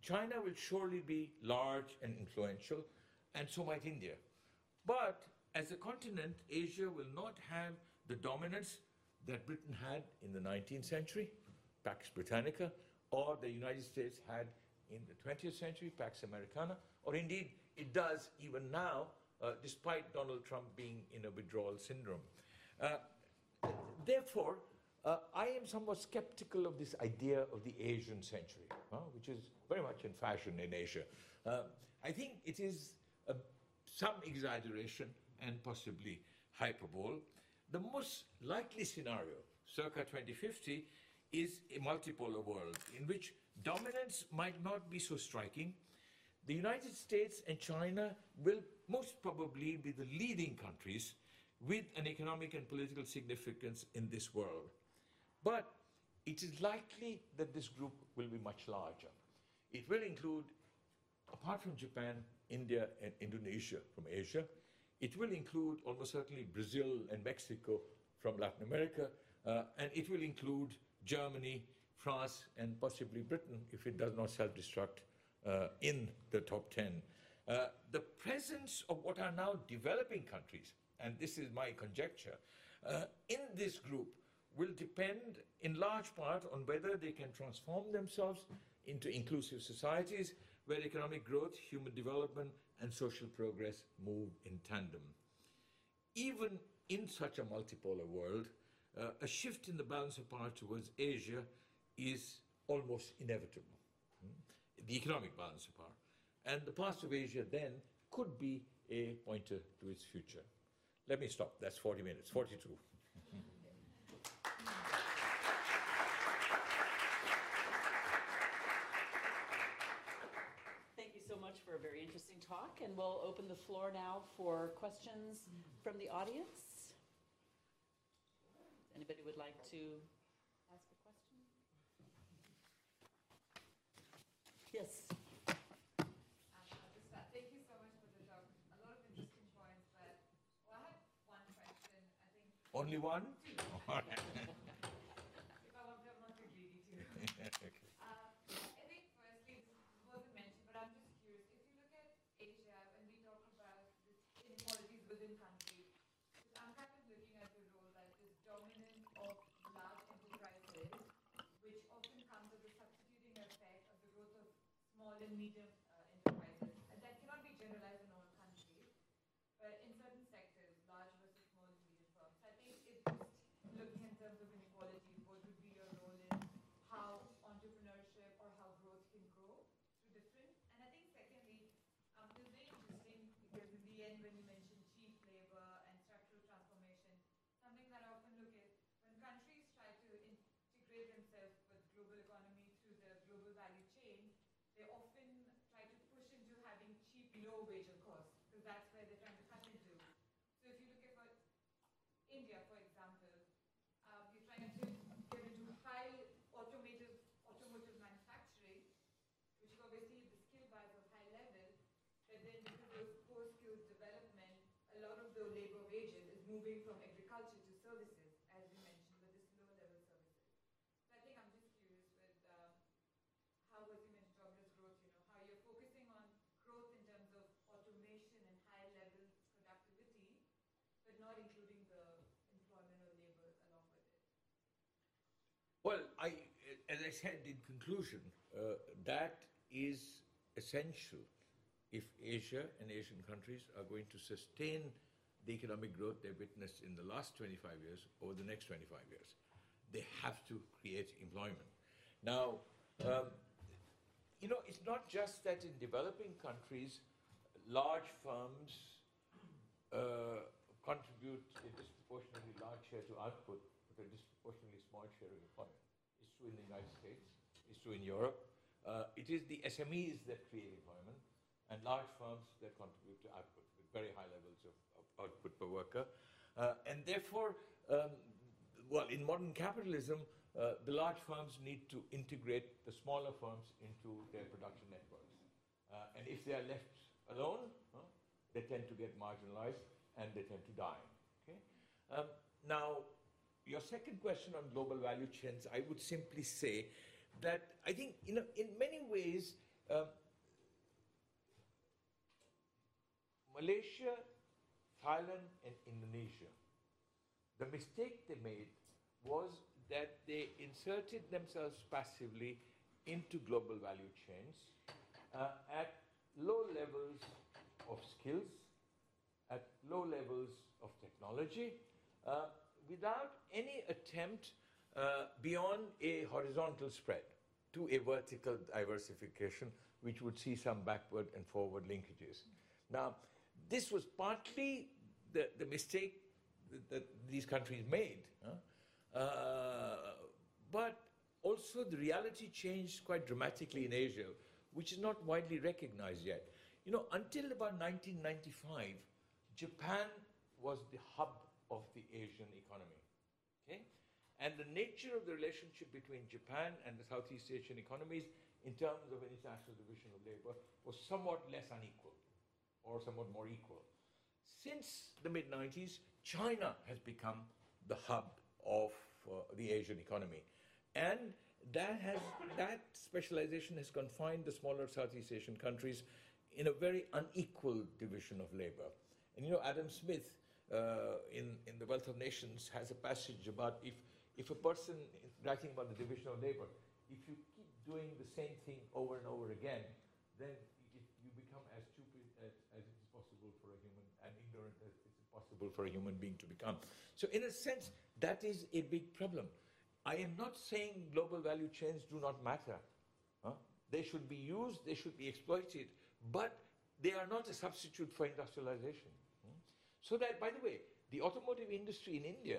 Speaker 2: China will surely be large and influential, and so might India. But as a continent, Asia will not have the dominance that Britain had in the 19th century, Pax Britannica, or the United States had in the 20th century, Pax Americana, or indeed it does even now, uh, despite Donald Trump being in a withdrawal syndrome. Uh, therefore, uh, I am somewhat skeptical of this idea of the Asian century, which is very much in fashion in Asia. Uh, I think it is a, some exaggeration and possibly hyperbole. The most likely scenario, circa 2050, is a multipolar world in which dominance might not be so striking, the United States and China will most probably be the leading countries with an economic and political significance in this world. But it is likely that this group will be much larger. It will include, apart from Japan, India and Indonesia from Asia, it will include almost certainly Brazil and Mexico from Latin America, uh, and it will include Germany, France, and possibly Britain if it does not self destruct uh, in the top 10. Uh, the presence of what are now developing countries, and this is my conjecture, uh, in this group will depend in large part on whether they can transform themselves into inclusive societies where economic growth, human development, and social progress move in tandem. Even in such a multipolar world, uh, a shift in the balance of power towards Asia is almost inevitable, hmm? the economic balance of power. And the past of Asia then could be a pointer to its future. Let me stop. That's 40 minutes, 42. [LAUGHS]
Speaker 1: for a very interesting talk, and we'll open the floor now for questions from the audience. Anybody would like to ask a question? Yes.
Speaker 3: Thank you so much for the talk. A lot of interesting points, but well, I had one question. I think.
Speaker 2: Only one?
Speaker 3: And medium uh, enterprises. And that cannot be generalized in all countries, but in certain sectors, large versus small and medium firms. I think it's just looking in terms of inequality, what would be your role in how entrepreneurship or how growth can grow through different. And I think secondly, um, it's very interesting because in the end, when you mention cheap labor and structural transformation, something that I often look at when countries try to integrate themselves with global economy through the global value chain, they often low wage of course, because that's where they're trying to cut into. So if you look at what India, for example, um, you're trying to get into high automotive, automotive manufacturing, which is obviously the skill bars of high level, but then because of poor skills development, a lot of the labor wages is moving from agriculture to services. As you mentioned, but this low-level services. So I think I'm just curious with um, how was you mentioned jobless growth, you know, how you're focusing on growth in terms of automation and high-level productivity, but not including the employment or labor along with it.
Speaker 2: Well, I, as I said in conclusion, uh, that is essential if Asia and Asian countries are going to sustain the economic growth they've witnessed in the last 25 years over the next 25 years. They have to create employment. Now, um, you know, it's not just that in developing countries, large firms uh, contribute a disproportionately large share to output, but a disproportionately small share of employment. It's true in the United States, it's true in Europe. Uh, it is the SMEs that create employment and large firms that contribute to output with very high levels of, of output per worker. Uh, and therefore, um, well, in modern capitalism, uh, the large firms need to integrate the smaller firms into their production networks. Uh, and if they are left alone, they tend to get marginalized and they tend to die. Okay? Um, now, your second question on global value chains, I would simply say that I think, you know, in many ways, um, Malaysia, Thailand, and Indonesia, the mistake they made was that they inserted themselves passively into global value chains uh, at low levels of skills, at low levels of technology, uh, without any attempt uh, beyond a horizontal spread to a vertical diversification, which would see some backward and forward linkages. Now, this was partly the, the mistake that, that, these countries made, huh? uh, but also the reality changed quite dramatically in Asia. which is not widely recognized yet. You know, until about 1995, Japan was the hub of the Asian economy. Okay? And the nature of the relationship between Japan and the Southeast Asian economies in terms of an international division of labor was somewhat less unequal or somewhat more equal. Since the mid 90s, China has become the hub of uh, the Asian economy. And that, has, that specialization has confined the smaller Southeast Asian countries in a very unequal division of labor. And you know, Adam Smith uh, in, in The Wealth of Nations has a passage about if, if a person is writing about the division of labor, if you keep doing the same thing over and over again, then it, you become as stupid as, as it is possible for a human and ignorant as it is possible for a human being to become. So, in a sense, that is a big problem. I am not saying global value chains do not matter. Huh? They should be used, they should be exploited, but they are not a substitute for industrialization. Hmm? So that, by the way, the automotive industry in India,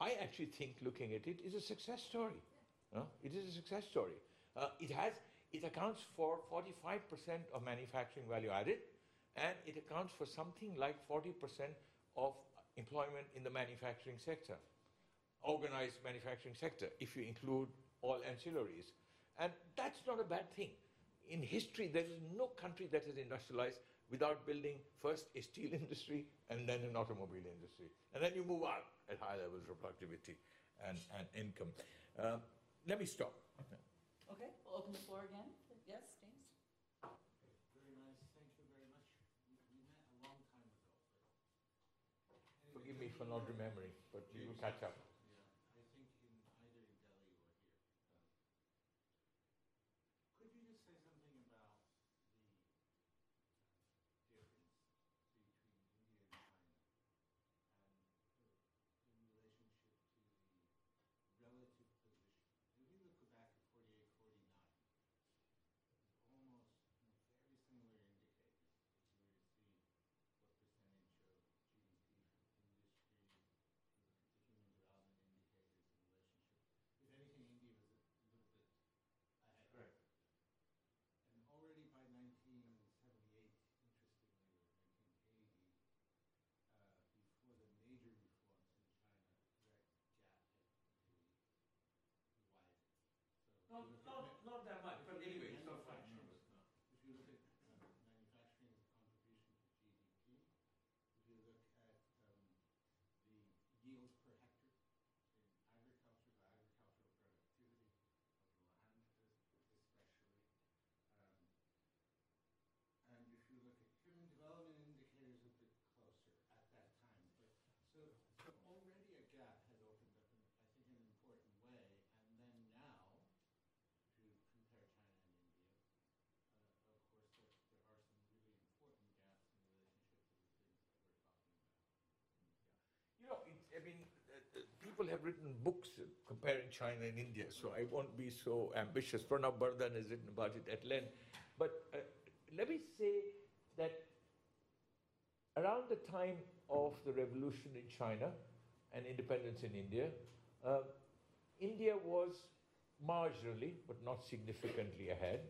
Speaker 2: I actually think looking at it is a success story. Huh? It is a success story. Uh, it has, it accounts for 45% of manufacturing value added, and it accounts for something like 40% of employment in the manufacturing sector organized manufacturing sector, if you include all ancillaries. And that's not a bad thing. In history, there is no country that has industrialized without building first a steel [LAUGHS] industry and then an automobile industry. And then you move on at high levels of productivity and, and income. Uh, let me stop.
Speaker 1: Okay, we'll open the floor again. Yes, James?
Speaker 4: Very nice, thank you very much. We, we met a long time ago. but-
Speaker 2: Forgive me for not remembering, but you will catch up.
Speaker 4: Yeah, I think in either in Delhi or here. Um, Could you just say something about the uh, difference between India and China and uh, in relationship to the relative position? If we look back at 48, 49, there's almost you know, very similar indicators. If you were to see what percentage of GDP from industry, if you look at the human development indicators in relationship. If anything, India was a little bit ahead.
Speaker 2: Correct.
Speaker 4: And already by 1978, interestingly, or 1980, uh, before the major reforms in China, that gap had really widened. So if you look at ma-
Speaker 2: not that much, but anyway,
Speaker 4: Manufacturing. If you look at um, manufacturing as a contribution to GDP, if you look at um, the yields per hectare in agriculture, the agricultural productivity of land es- especially. um, And if you look at human development indicators a bit closer at that time. But so, so already a gap has opened up in, I think, in an important way. And then now, if you compare China and India, uh, of course, there, there are some really important gaps in relationship to the things that we're talking about.
Speaker 2: You know, it, I mean, uh, uh, people have written books comparing China and India, so I won't be so ambitious. Pranab Bardhan has written about it at length. But uh, let me say that around the time of the revolution in China and independence in India, uh, India was marginally, but not significantly ahead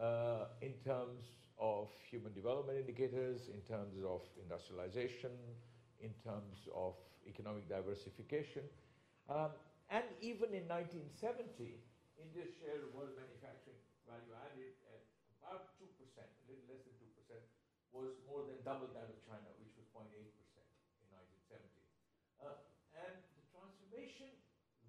Speaker 2: uh, in terms of human development indicators, in terms of industrialization, in terms of economic diversification. Um, and even in 1970, India's share of world manufacturing value added at about 2%, a little less than 2%, was more than double that of China, which was 0.8% in 1970. Uh, and the transformation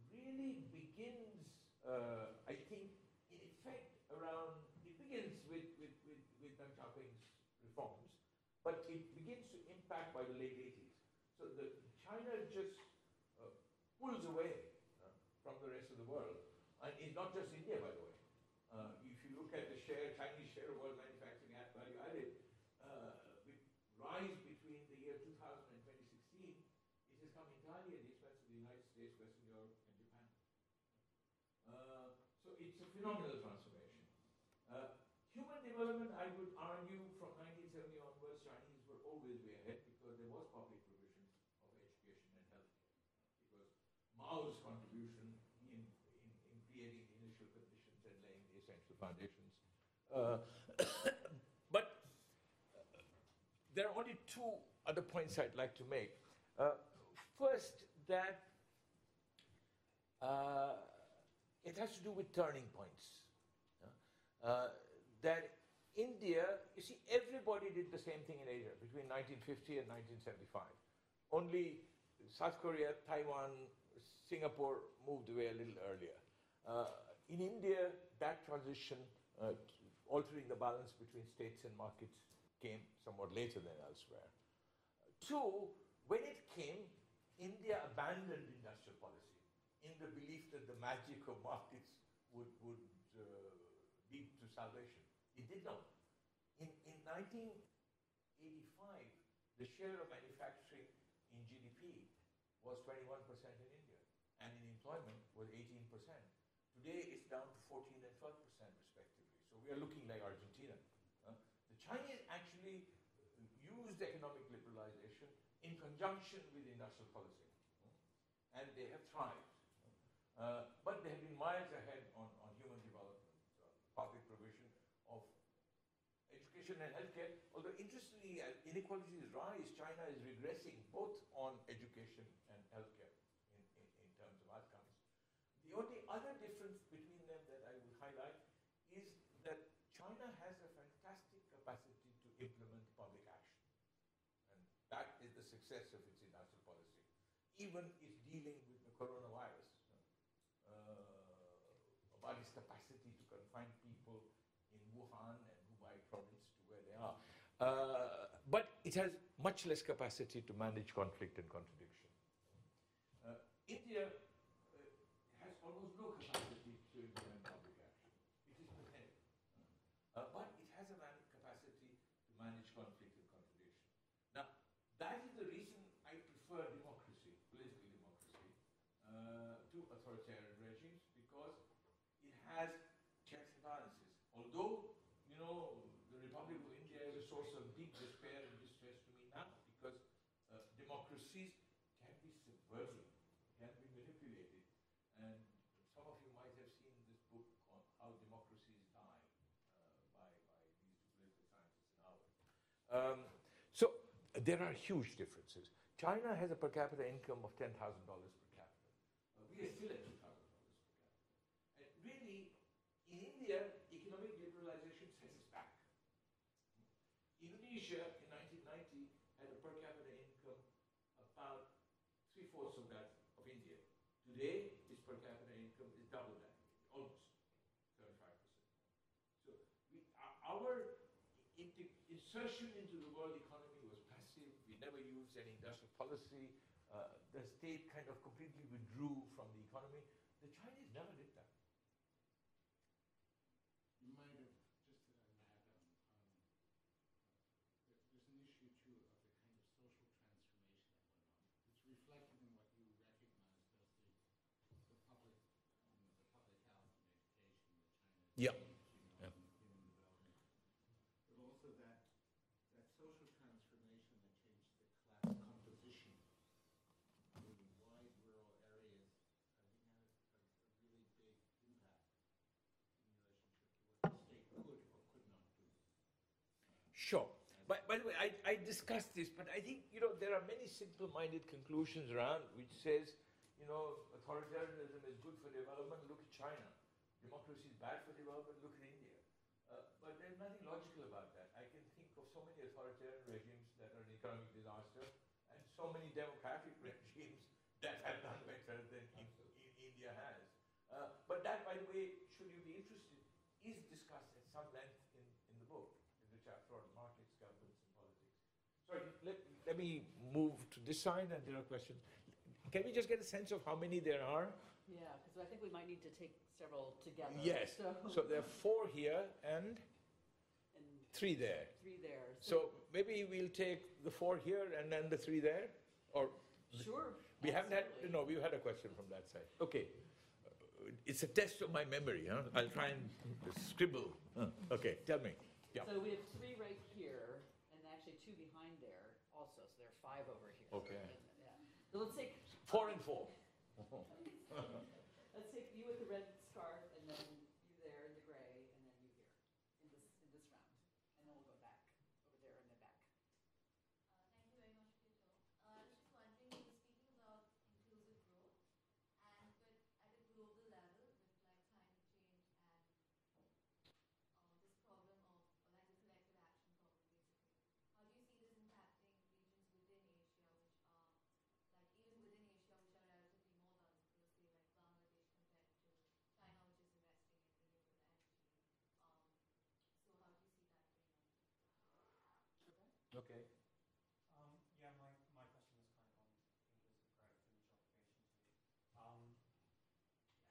Speaker 2: really begins, uh, I think, in effect around, it begins with, with, with, with Deng Xiaoping's reforms, but it begins to impact by the late 80s. So the, China just pulls away uh, from the rest of the world. And it's not just India, by the way. Uh, if you look at the share, Chinese share of world manufacturing at value added, uh, with rise between the year 2000 and 2016, it has come entirely at the expense of the United States, Western Europe, and Japan. Uh, so it's a phenomenal transformation. Uh, human development, I would argue, from 1970 onwards, Chinese were always way ahead because there was public provision of education and healthcare. Because Mao's contribution in, in, in creating the initial conditions and laying the essential foundations Uh, [COUGHS] but uh, there are only two other points I'd like to make. Uh, first, that uh, it has to do with turning points. Uh, that India, you see, everybody did the same thing in Asia between 1950 and 1975. Only South Korea, Taiwan, Singapore moved away a little earlier. Uh, in India, that transition, uh, altering the balance between states and markets, came somewhat later than elsewhere. Two, when it came, India abandoned industrial policy in the belief that the magic of markets would, would uh, lead to salvation. It did not. In, in 1985, the share of manufacturing in GDP was 21% in India, and in employment was 18%. Today, it's down to 14 and 12% respectively. So we are looking like Argentina. Uh, the Chinese actually used economic liberalization in conjunction with industrial policy, uh, and they have thrived. Uh, but they have been miles ahead on, on human development, uh, public provision of education and healthcare. Although interestingly, as inequalities rise, China is regressing both on education and healthcare in, in, in terms of outcomes. The only other difference between them that I would highlight is that China has a fantastic capacity to implement public action. And that is the success of its industrial policy. Even its dealing with the coronavirus, uh, about its capacity to confine people in Wuhan and Hubei province to where they are. Uh, but it has much less capacity to manage conflict and contradiction. Uh, India uh, has almost no capacity to implement public action. It is pathetic. Uh, but it has a man- capacity to manage conflict and contradiction. Now, that is the reason I prefer democracy, political democracy, uh, to authoritarian regimes because it has checks and balances. Although, you know, the Republic of India is a source of deep despair and distress to me now because uh, democracies can be subverted, can be manipulated. And some of you might have seen this book on how democracies die uh, by, by these two political scientists in Harvard. Um, so there are huge differences. China has a per capita income of $10,000 per capita. We are still at $2,000 per capita. And really, in India, economic liberalization sets us back. Indonesia in 1990 had a per capita income about three-fourths of that of India. Today, its per capita income is double that, almost 35%. So we, our- our inte- insertion into the world economy was passive. We never used any industrial policy. Uh, the state kind of completely withdrew from the economy. The Chinese never did that.
Speaker 4: You might have, just to add, um, um, there- there's an issue too of the kind of social transformation that went on. It's reflected in what you recognize as the, the public, um, the public health and education that China.
Speaker 2: Yeah.
Speaker 4: needs, you know,
Speaker 2: Yeah.
Speaker 4: in human development. But also that, that social transformation that changed the class composition in wide rural areas, I think had a, a really big impact in relationship to what the state could or could not do.
Speaker 2: Sure. By, by the way, I, I discussed this, but I think, you know, there are many simple-minded conclusions around which says, you know, authoritarianism is good for development, look at China. Democracy is bad for development, look at India. Uh, but there's nothing logical about that. I can think of so many authoritarian regimes that are an economic disaster and so many democratic [LAUGHS] regimes that have done better than in, in India has. Uh, but that, by the way, should you be interested, is discussed at some length in, in the book, in the chapter on markets, governments, and politics. Sorry, let, me move to this side and there are questions. Can we just get a sense of how many there are?
Speaker 1: Yeah, because I think we might need to take several together.
Speaker 2: Yes.
Speaker 1: So,
Speaker 2: So there are four here and
Speaker 1: and
Speaker 2: three there.
Speaker 1: three there.
Speaker 2: So maybe we'll take the four here and then the three there? Or
Speaker 1: Sure.
Speaker 2: we haven't had, no, we've had a question from that side. Okay. Uh, It's a test of my memory, huh? I'll try and scribble. Huh. Okay, tell me. Yeah.
Speaker 1: So we have three right here, and actually two behind there also, so there are five over here.
Speaker 2: Okay.
Speaker 1: And, yeah. So let's take,
Speaker 2: Four and four. [LAUGHS]
Speaker 1: let's take you with the red scarf, and then you there in the gray, and then you here, in the
Speaker 2: Okay.
Speaker 5: Um, yeah, my, my question was kind of on inclusive growth and job creation too. Um,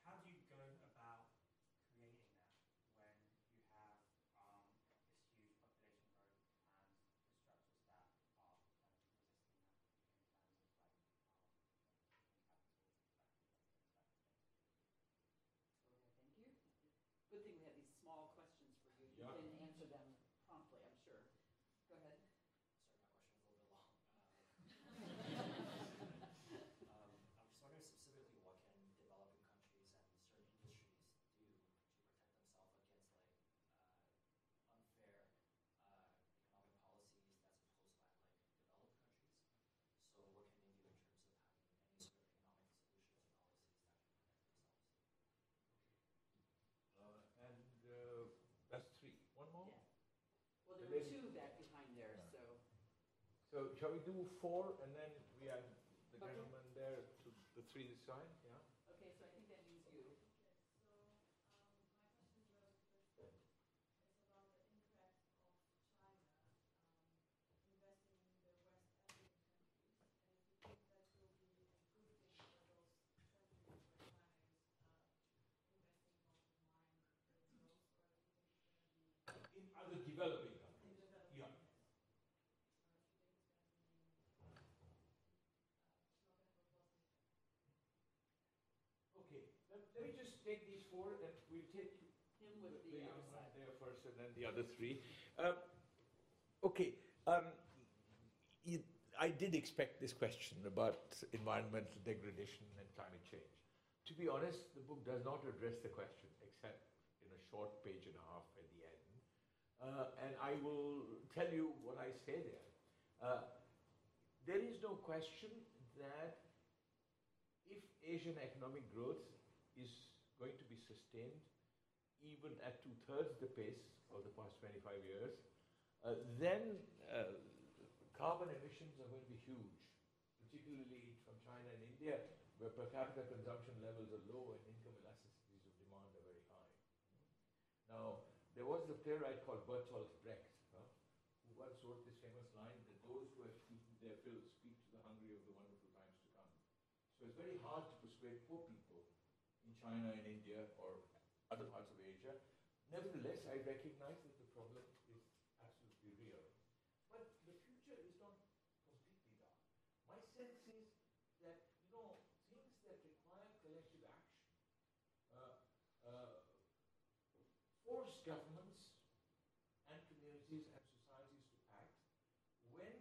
Speaker 5: how do you go about creating that when you have um, this huge population growth and the structures that are kind of resisting that in terms of like um, human capital, factories, things like that?
Speaker 1: Okay, thank you. Good thing we have these small questions for you. You
Speaker 2: Yeah.
Speaker 1: can answer them promptly, I'm sure. Go ahead.
Speaker 6: Sorry, my question was a little bit long. Um, I'm just wondering specifically what can developing countries and certain industries do to protect themselves against like uh, unfair uh, economic policies that's imposed by like developed countries. So what can they do in terms of having any sort of economic solutions or policies that can protect themselves?
Speaker 2: Uh, and uh, that's three. One more?
Speaker 1: Yeah. Well, there
Speaker 2: The
Speaker 1: were
Speaker 2: lady-
Speaker 1: two back behind there,
Speaker 2: Yeah.
Speaker 1: so.
Speaker 2: So shall we do four and then we add the
Speaker 1: Okay.
Speaker 2: gentleman there to the three this side? Yeah.
Speaker 1: Okay, so I think that means you.
Speaker 3: Okay, so, um, my question is about, is about the impact of China, um, investing in the West African countries, and if you think that will be a good thing for those countries where China is, uh, investing most of mine in growth, or if you think it's gonna be
Speaker 2: In other developing
Speaker 3: in
Speaker 2: countries.
Speaker 3: development.
Speaker 2: Yeah.
Speaker 3: Or if you think it's gonna be, uh, not gonna have a positive
Speaker 2: Okay, let, me just take these four and we'll take
Speaker 1: Him with the side.
Speaker 2: there first and then the other three. Um, okay, um, you, I did expect this question about environmental degradation and climate change. To be honest, the book does not address the question except in a short page and a half at the end. Uh, and I will tell you what I say there. Uh, there is no question that if Asian economic growth is going to be sustained even at two thirds the pace of the past 25 years, uh, then uh, carbon emissions are going to be huge, particularly from China and India, where per capita consumption levels are low and income elasticities of demand are very high. Now, there was a playwright called Bertolt Brecht, huh, who once wrote this famous line that those who have eaten their fill speak to the hungry of the wonderful times to come. So it's very hard to persuade poor people China and India or other parts of Asia. Nevertheless, I recognize that the problem is absolutely real. But the future is not completely dark. My sense is that, you know, things that require collective action uh, uh, force governments and communities and societies to act when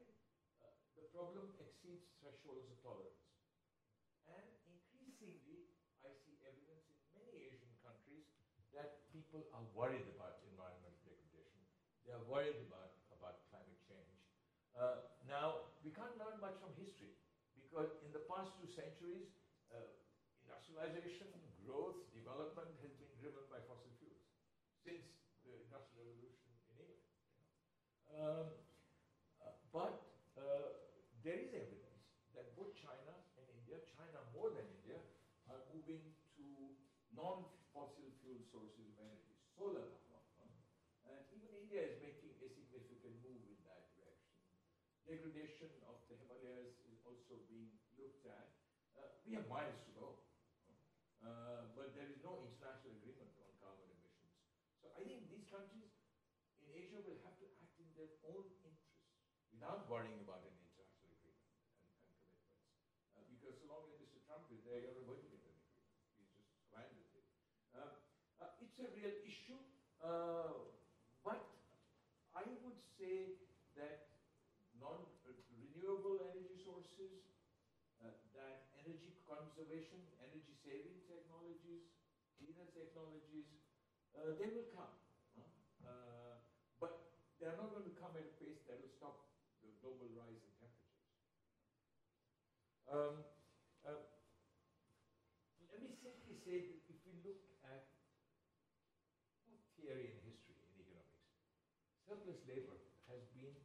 Speaker 2: uh, the problem exceeds thresholds of tolerance. And increasingly, I see evidence in many Asian countries that people are worried about environmental degradation. They are worried about, about climate change. Uh, now, we can't learn much from history because in the past two centuries, uh, industrialization, growth, development has been driven by fossil fuels since the Industrial Revolution in England. You know. um, uh, but uh, there is evidence that both China and India, China more than India, are moving to non-fossil fuel sources of energy, solar power. And even India is making a significant move in that direction. Degradation of the Himalayas is also being looked at. Uh, we have miles to go, uh, but there is no international agreement on carbon emissions. So I think these countries in Asia will have to act in their own interest without worrying about an international agreement and, and commitments. Uh, because so long as Mr. Trump is there, you're not going to get an agreement. He's just abandoned it. Uh, uh, it's a real issue, uh, but I would say that non-renewable energy sources, uh, that energy conservation, energy saving technologies, cleaner technologies, uh, they will come. huh? Uh, but they are not going to come at a pace that will stop the global rise in temperatures. Um, uh, let me simply say that if we look at theory and history in economics, surplus labor has been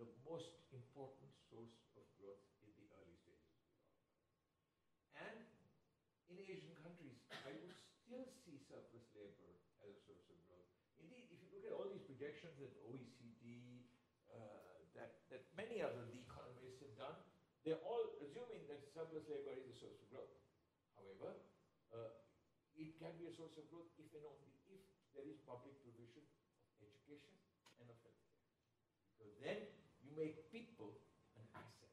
Speaker 2: the most important source of growth in the early stages of development. And in Asian countries, I would still see surplus labor as a source of growth. Indeed, if you look at all these projections that OECD, uh, that, that many other the economists have done. They're all assuming that surplus labor is a source of growth. However, uh, it can be a source of growth if and only if there is public provision of education and of healthcare. Because then you make people an asset.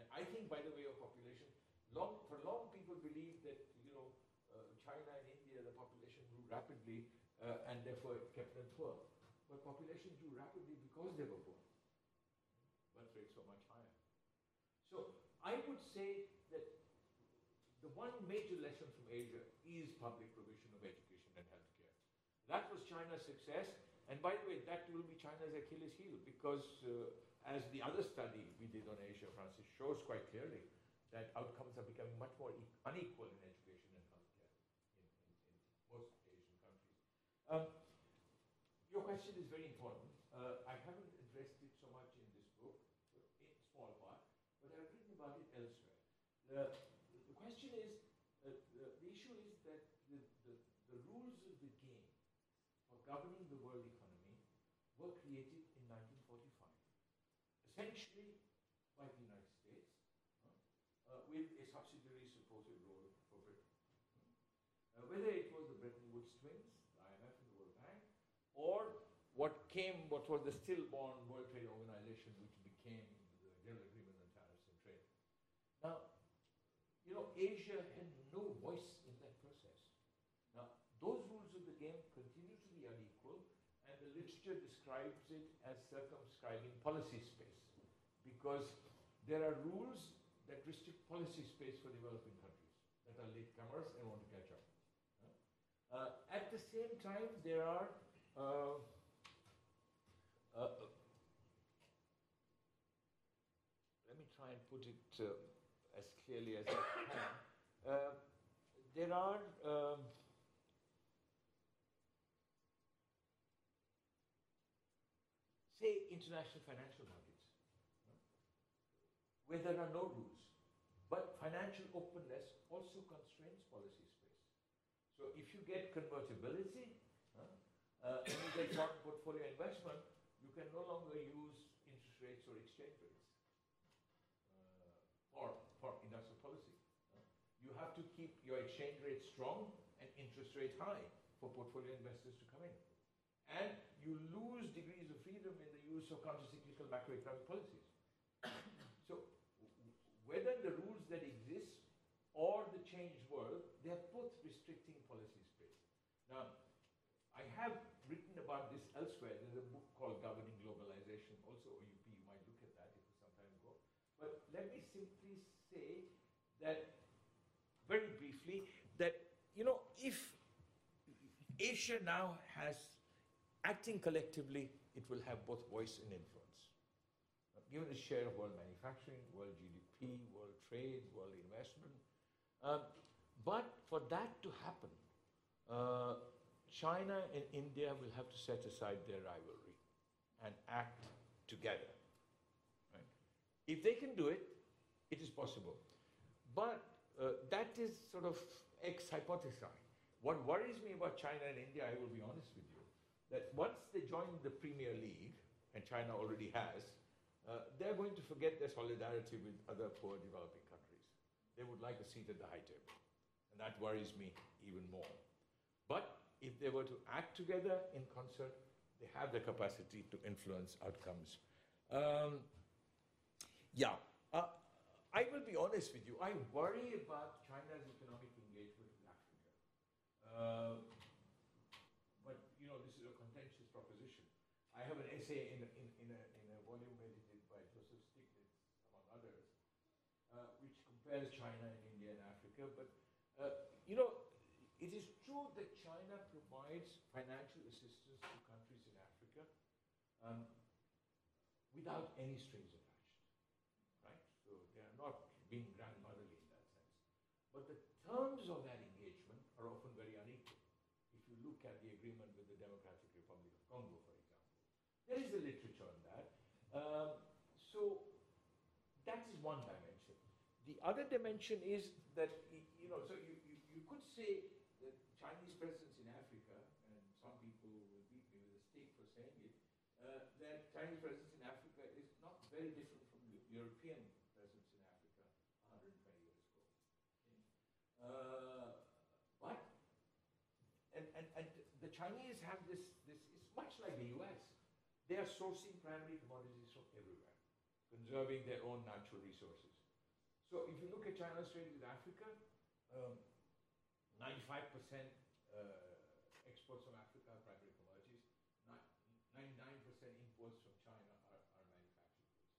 Speaker 2: And I think, by the way, of population, long, for long people believed that, you know, uh, China and India, the population grew rapidly uh, and therefore it kept them poor. But population grew rapidly because they were poor. Birth rates were much higher. So I would say that the one major lesson from Asia is public provision of education and healthcare. That was China's success, and by the way, that will be China's Achilles heel because, uh, as the other study we did on Asia, Francis, shows quite clearly that outcomes are becoming much more e- unequal in education and healthcare in, in, in most Asian countries. Um, your question is very important. Uh, I haven't addressed it so much in this book, in small part, but I've written about it elsewhere. The, the question is, uh, the, the issue is that the, the, the rules of the game for governing the world economy were created in 1945, essentially by the United States, uh, with a subsidiary supported role for Britain. Uh, whether it was the Bretton Woods twins, the IMF and the World Bank, or what came, what was the stillborn World Trade Organization, which became the General Agreement on Tariffs and Trade. Now, you know, Asia had no voice in that process. Now, those rules of the game continue to be unequal, and the literature describes it as circumscribing policy space, because there are rules that restrict policy space for developing countries that are latecomers and want to catch up. Uh, at the same time, there are uh, uh, let me try and put it uh, clearly as I can. Uh, there are um, say international financial markets where there are no rules, but financial openness also constrains policy space. So if you get convertibility, huh, uh, and you get portfolio investment, you can no longer use interest rates or exchange rates uh, for, for industrial policy. Uh, you have to keep your exchange rate strong and interest rate high for portfolio investors to come in. And you lose degrees of freedom in the use of countercyclical macroeconomic policies. [COUGHS] so, whether the rules that exist or the changed world, they are both restricting policy space. Now, I have written about this elsewhere. There's a book called Governing Globalization, also OUP. You might look at that, some time ago. But let me simply say that, very briefly, that, you know, if Asia now has, acting collectively, it will have both voice and influence. Given its share of world manufacturing, world GDP, world trade, world investment. Um, but for that to happen, uh, China and India will have to set aside their rivalry and act together. Right? If they can do it, it is possible. But uh, that is sort of ex hypothesi. What worries me about China and India, I will be honest with you, that once they join the Premier League, and China already has, uh, they're going to forget their solidarity with other poor developing countries. They would like a seat at the high table. And that worries me even more. But if they were to act together in concert, they have the capacity to influence outcomes. Um, yeah, uh, I will be honest with you. I worry about China's economic. Uh, but you know, this is a contentious proposition. I have an essay in, in, in, a, in a volume edited by Joseph Stiglitz, among others, uh, which compares China and India and Africa. But uh, you know, it is true that China provides financial assistance to countries in Africa um, without any strings attached, right? So they are not being grandmotherly in that sense. But the terms of that engagement are often very unequal. If you at the agreement with the Democratic Republic of Congo, for example, there is a literature on that. Um, so that is one dimension. The other dimension is that, you know, so you, you, you could say that Chinese presence in Africa, and some people will beat me with a stick for saying it, uh, that Chinese presence in Africa is not very different from Eu- European presence in Africa 120 years ago. Okay. Uh, but, and, and, and the Chinese have this, this, it's much like the US. They are sourcing primary commodities from everywhere, conserving their own natural resources. So if you look at China's trade with Africa, um, 95% uh, exports from Africa are primary commodities. 99% imports from China are, are manufactured goods.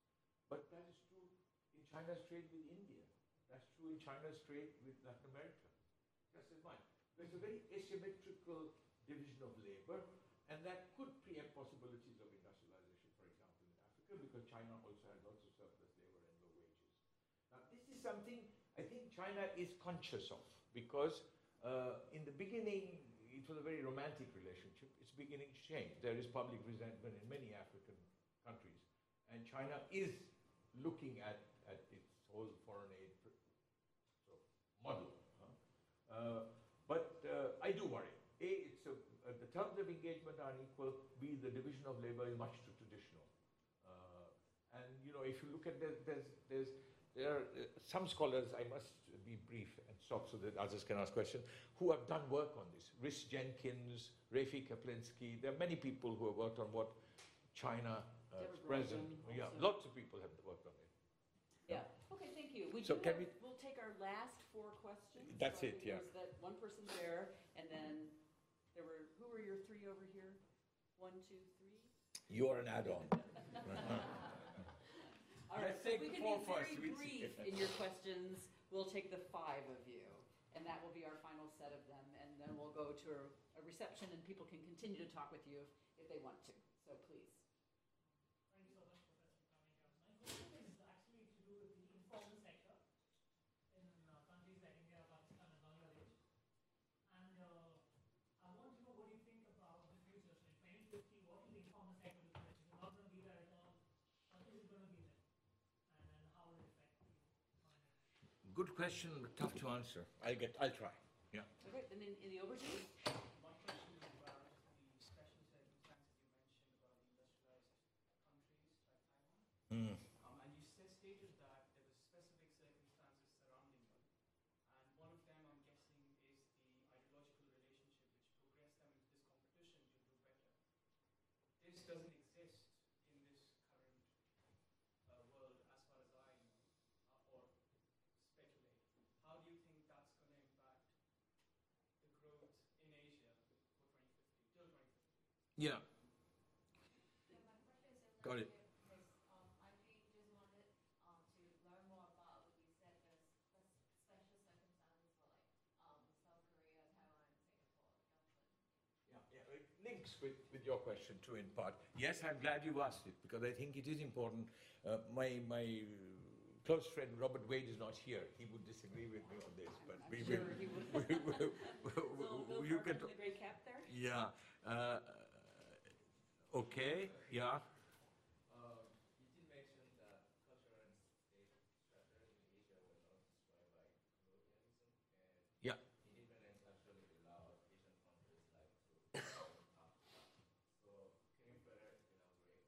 Speaker 2: But that is true in China's trade with India. That's true in China's trade with Latin America. Just as much. There's a very asymmetrical division of labor, and that could preempt possibilities of industrialization, for example, in Africa, because China also has lots of surplus labor and low wages. Now, this is something I think China is conscious of, because uh, in the beginning, it was a very romantic relationship. It's beginning to change. There is public resentment in many African countries, and China is looking at, at its whole foreign aid model. huh? Uh, but uh, I do worry. A, it's a, uh, the terms of engagement are unequal. B, the division of labor is much too traditional. Uh, and you know, if you look at the, there's, there's, there are uh, some scholars. I must be brief and stop so that others can ask questions. Who have done work on this? Rhys Jenkins, Rafi Kaplinsky. There are many people who have worked on what China uh,
Speaker 1: Deborah
Speaker 2: present. Yeah, lots of people have worked on it.
Speaker 1: Yeah, okay, thank you. We
Speaker 2: So can
Speaker 1: have-
Speaker 2: we-
Speaker 1: We'll take our last four questions.
Speaker 2: That's
Speaker 1: So
Speaker 2: it, yeah.
Speaker 1: that one person there, and then there were, who were your three over here? One, two, three?
Speaker 2: You are an add-on. [LAUGHS] [LAUGHS]
Speaker 1: All right, so if we can
Speaker 2: four
Speaker 1: be very
Speaker 2: we'll
Speaker 1: brief in your questions, we'll take the five of you. And that will be our final set of them, and then we'll go to a, a reception and people can continue to talk with you if, if they want to. So please.
Speaker 7: Thank you so much, Professor Kamiga. My question is actually to do with the informal sector in uh, countries like India, Pakistan, and Bangladesh. And uh, I want to know what you think about the future. So in 2050, what will the informal sector look like? Is it not going to be there at all? Or is it going to be there? And then how will it affect the economy?
Speaker 2: Good question, but tough to answer. I'll get. I'll try. Yeah.
Speaker 1: Okay, then in, in the overview?
Speaker 8: My question is about the special you mentioned about industrialized countries like Taiwan.
Speaker 2: Mm.
Speaker 8: Um, and you stated that there were specific circumstances surrounding them. And one of them, I'm guessing, is the ideological relationship which progressed them into this competition to do better. This doesn't exist in this current uh, world as far as I know, uh, or speculate. How do you think that's going to impact the growth in Asia for 2050, till 2050?
Speaker 2: Yeah.
Speaker 3: So my question is in
Speaker 2: Got it.
Speaker 3: line with this, um, I actually just wanted, um, to learn more about what you said, there's spe- special circumstances for like, um, South Korea, Taiwan, and Singapore, Dublin.
Speaker 2: Yeah, Got it. yeah, it links with, with your question too, in part. Yes, I'm glad you asked it because I think it is important. Uh, my my close friend Robert Wade is not here. He would disagree with me on this, but
Speaker 1: I'm
Speaker 2: we
Speaker 1: sure
Speaker 2: will.
Speaker 1: he would. [LAUGHS]
Speaker 2: we will-
Speaker 1: Bill, Bill
Speaker 2: you can.
Speaker 1: in the gray cap there?
Speaker 2: Yeah. Uh, okay. Yeah.
Speaker 6: Uh, you did mention that culture and state structure in Asia were not destroyed by colonialism, and
Speaker 2: Yeah.
Speaker 6: independence actually allowed Asian countries like to come up. So can you further elaborate on it?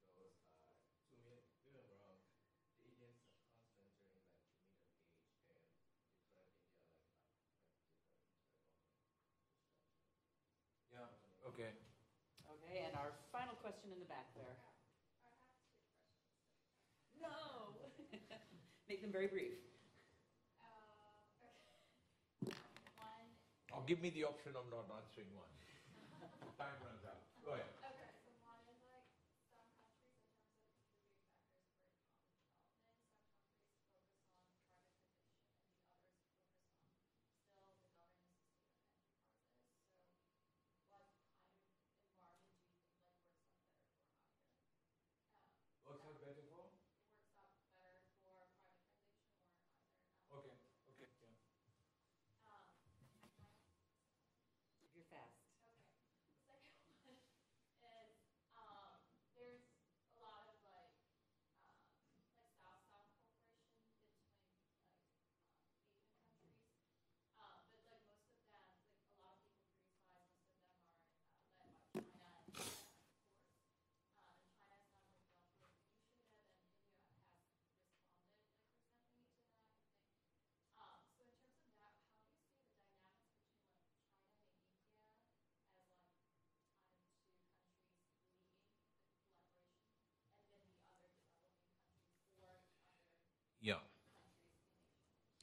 Speaker 6: Because uh, to me, don't get me wrong, the Indians are constant during like the Middle Age, and the current India like uh, like different into a modern structure.
Speaker 2: Yeah. Okay.
Speaker 1: Okay, and our final question in the back there.
Speaker 3: I have two questions.
Speaker 1: No! [LAUGHS] Make them very brief.
Speaker 3: Uh, okay. One,
Speaker 2: Or give me the option of not answering one. [LAUGHS] Time runs out. Go ahead.
Speaker 3: Okay, so one is like some countries in terms of contributing factors for economic development, some countries focus on privatization and the others focus on still the governance system and entry process. So what kind of environment do you think like works out better for either? Uh,
Speaker 2: What's that better for?
Speaker 3: works out better for privatization or either? um,
Speaker 2: Okay. Okay. Yeah.
Speaker 3: Um, my
Speaker 1: If you're fast.
Speaker 3: Okay. The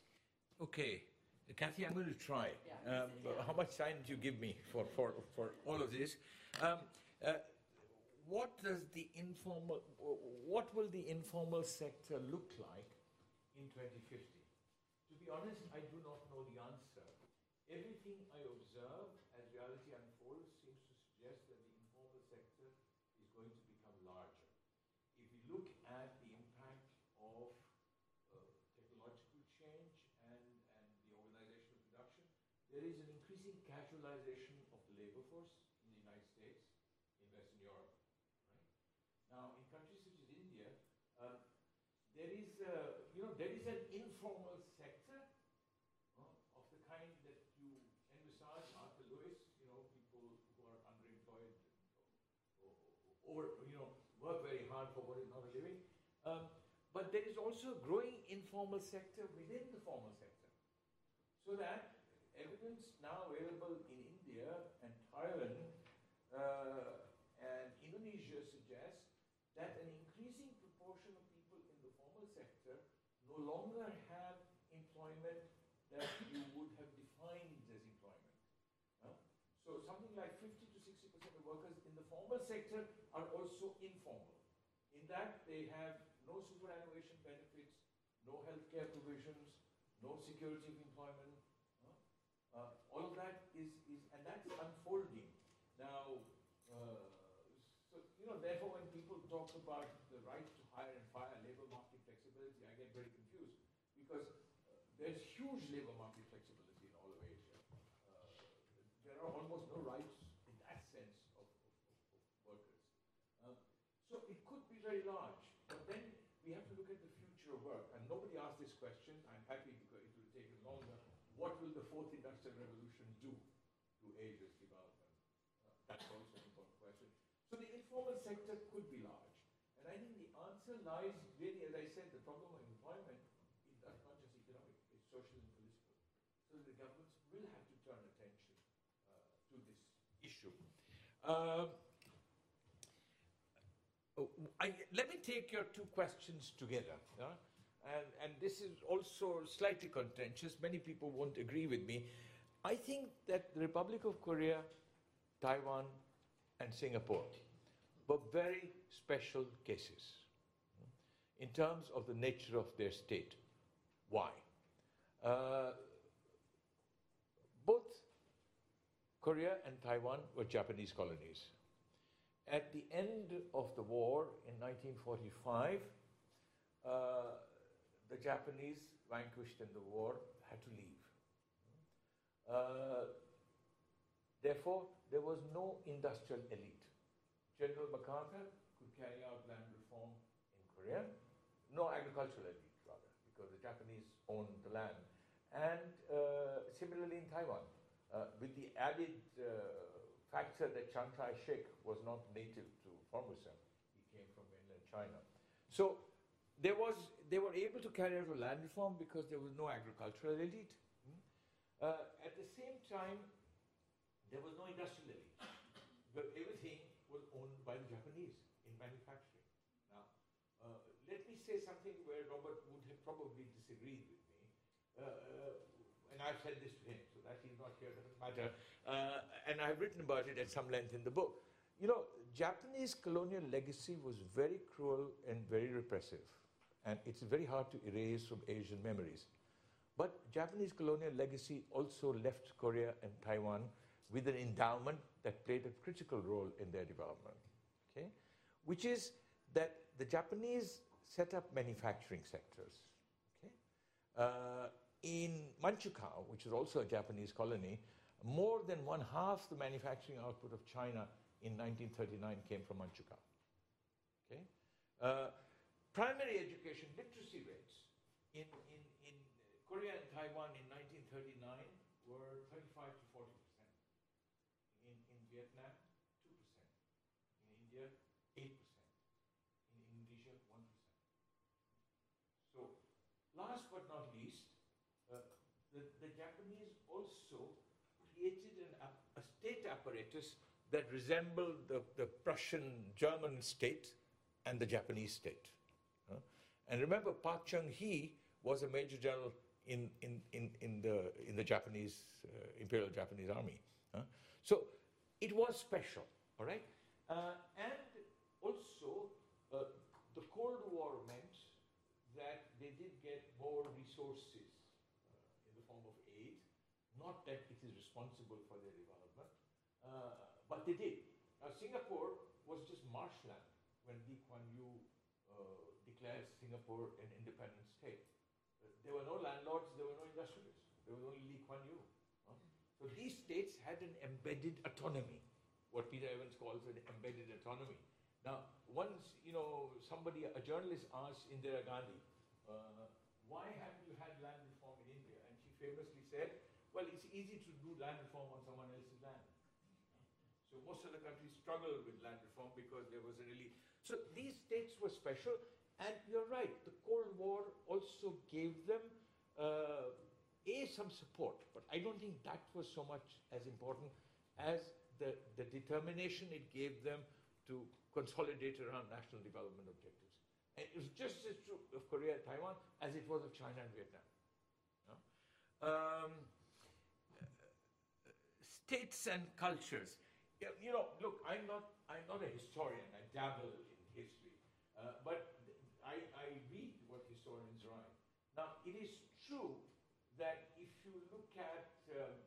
Speaker 3: second one
Speaker 2: Okay, Kathy, I'm going to try.
Speaker 1: Yeah.
Speaker 2: Um, How much time do you give me for, for, for all of this? Um, uh, what does the informal, what will the informal sector look like in 2050? To be honest, I do not know the answer. Everything I observe as reality unfolds seems to suggest that the informal sector is going to become larger. If we look at the impact of uh, technological change and, and the organization of production, there is an increasing casualization of the labor force in the United States, in Western Europe. Right? Now, in countries such as India, uh, there is, uh, you know, there is an informal sector uh, of the kind that you envisage, Arthur Lewis, you know, people who are underemployed or, or you know, work very hard for what is not a living. Um, but there is also a growing informal sector within the formal sector. So that evidence now available in India and Thailand uh, and Indonesia suggests that an increasing proportion of people in the formal sector no longer have employment that you would have defined as employment. So something like 50 to 60 percent of workers in the formal sector are also informal. In that they have no superannuation benefits, no healthcare provisions, no security of employment. huh? Uh, all of that is, is, and that's unfolding. Now, uh, so, you know, therefore when people talk about the right to hire and fire, labor market flexibility, I get very confused because uh, there's huge labor market flexibility in all of Asia. Uh, there are almost no rights in that sense of, of, of, of workers. Uh, so it could be very large, but then we have to look at the future of work. And nobody asked this question. I'm it will take longer. What will the fourth industrial revolution do to Asia's development? Uh, that's also an important question. So the informal sector could be large. And I think the answer lies really, as I said, the problem of employment is not just economic, it's social and political. So the governments will have to turn attention uh, to this issue. Um, Oh, I, let me take your two questions together. And, and this is also slightly contentious. Many people won't agree with me. I think that the Republic of Korea, Taiwan, and Singapore were very special cases in terms of the nature of their state. Why? Uh, both Korea and Taiwan were Japanese colonies. At the end of the war in 1945, uh, the Japanese, vanquished in the war, had to leave. Uh, therefore, there was no industrial elite. General MacArthur could carry out land reform in Korea, no agricultural elite, rather, because the Japanese owned the land. And uh, similarly in Taiwan, uh, with the added uh, factor that Chiang Kai-shek was not native to Formosa. He came from mainland China. So there was, they were able to carry out a land reform because there was no agricultural elite. Hmm? Uh, at the same time, there was no industrial elite. But everything was owned by the Japanese in manufacturing. Now, uh, let me say something where Robert would have probably disagreed with me. Uh, and I've said this to him, so that he's not here doesn't matter. Uh, and I've written about it at some length in the book. You know, Japanese colonial legacy was very cruel and very repressive, and it's very hard to erase from Asian memories. But Japanese colonial legacy also left Korea and Taiwan with an endowment that played a critical role in their development, okay? Which is that the Japanese set up manufacturing sectors, okay? Uh, in Manchukuo, which is also a Japanese colony, more than one half the manufacturing output of China in 1939 came from Manchukuo. Okay? Uh, primary education literacy rates in, in, in Korea and Taiwan in 1939 were 35 to 40 percent. In, in Vietnam, 2 percent. In India, 8 percent. In Indonesia, 1 percent. So, last but not least, uh, the, the Japanese also created an, a state apparatus that resembled the, the Prussian German state and the Japanese state. And remember, Park Chung hee was a major general in, in, in, in, the, in the Japanese, uh, Imperial Japanese Army. So it was special, all right? Uh, and also, uh, the Cold War meant that they did get more resources uh, in the form of aid. Not that it is responsible for their development, uh, but they did. Now, Singapore was just marshland when Lee Kuan Yew uh, declared Singapore an independent state. There were no landlords, there were no industrialists. There was only Lee Kuan Yew. So these states had an embedded autonomy, what Peter Evans calls an embedded autonomy. Now, once, you know, somebody, a journalist asked Indira Gandhi, uh, why haven't you had land reform in India? And she famously said, well, it's easy to do land reform on someone else's land. So most of the countries struggled with land reform because there was a really. So these states were special, and you're right. The Cold War also gave them uh, a some support, but I don't think that was so much as important as the the determination it gave them to consolidate around national development objectives. And it was just as true of Korea and Taiwan as it was of China and Vietnam. no? Um, states and cultures. You know, look, I'm not, I'm not a historian. I dabble in history, uh, but I, I read what historians write. Now, it is true that if you look at um,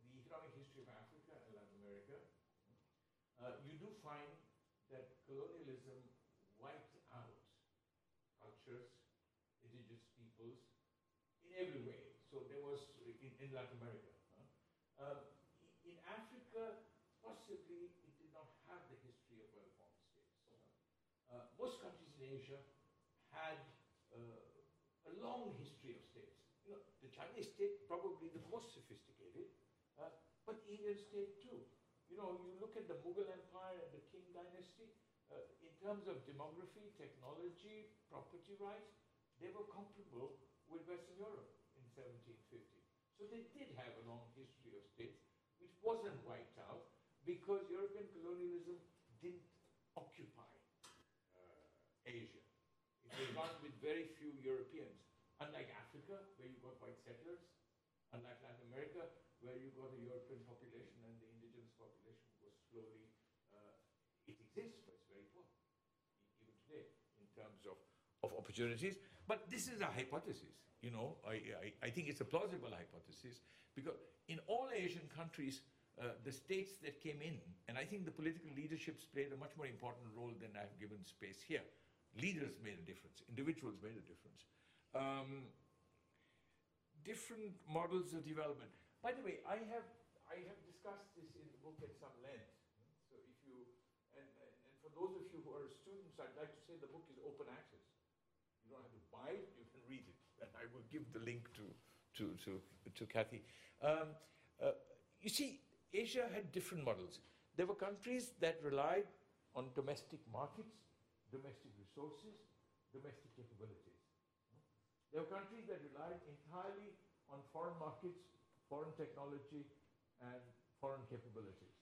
Speaker 2: the economic history of Africa and Latin America, uh, you do find that colonialism wiped out cultures, indigenous peoples, in every way. So there was in, in Latin America. huh? Um, in Africa, possibly it did not have the history of well-formed states. Uh, most countries in Asia had uh, a long history of states. You state probably the most sophisticated, uh, but Indian state too. You know, you look at the Mughal Empire and the Qing dynasty. Uh, in terms of demography, technology, property rights, they were comparable with Western Europe in 1750. So they did have a long history of states, which wasn't wiped out because European colonialism didn't occupy uh, Asia. It was [CLEARS THROAT] done with very few Europeans. Unlike Africa, where you got white settlers, unlike Latin America, where you got a European population and the indigenous population was slowly, uh, it exists, but it's very poor, even today, in terms of, of opportunities. But this is a hypothesis, you know, I, I, I think it's a plausible hypothesis because in all Asian countries, uh, the states that came in, and I think the political leaderships played a much more important role than I've given space here. Leaders made a difference, individuals made a difference. Um, different models of development. By the way, I have, I have discussed this in the book at some length. So if you, and, and, for those of you who are students, I'd like to say the book is open access. You don't have to buy it, you can read it. And I will give the link to, to, to, to Kathy. Um, uh, you see, Asia had different models. There were countries that relied on domestic markets, domestic resources, domestic capabilities. There were countries that relied entirely on foreign markets, foreign technology, and foreign capabilities.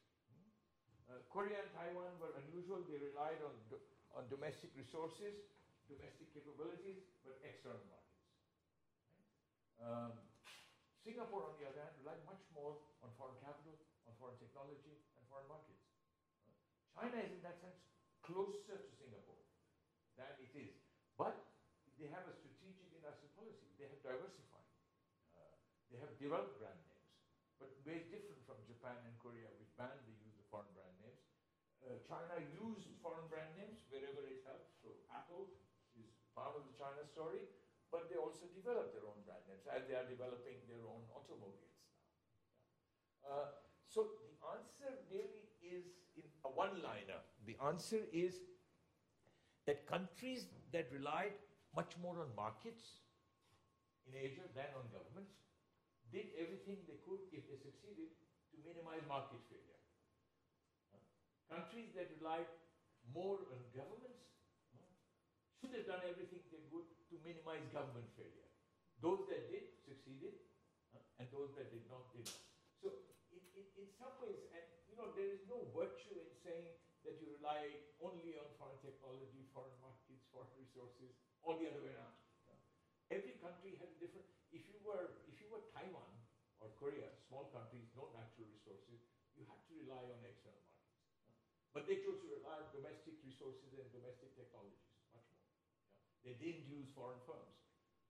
Speaker 2: Uh, Korea and Taiwan were unusual. They relied on, do- on domestic resources, domestic capabilities, but external markets. Um, Singapore, on the other hand, relied much more on foreign capital, on foreign technology, and foreign markets. Uh, China is, in that sense, closer to Singapore than it is. But they have a strategic industrial policy. They have diversified. Uh, they have developed brand names, but very different from Japan and Korea, which banned the use of foreign brand names. Uh, China used foreign brand names wherever it helped. So Apple is part of the China story, but they also developed their own brand names and they are developing their own automobiles now. Uh, so the answer really is in a one-liner. The answer is that countries that relied much more on markets in Asia than on governments did everything they could, if they succeeded, to minimize market failure. Uh, countries that relied more on governments uh, should have done everything they could to minimize government failure. Those that did succeeded, uh, and those that did not did not. So, in, in, in some ways, and you know, there is no virtue in saying that you rely only on foreign technology, foreign markets, foreign resources, or the other way around. Every country has a different. if you were Taiwan or Korea, small countries, no natural resources, you had to rely on external markets. But they chose to rely on domestic resources and domestic technologies much more. They didn't use foreign firms.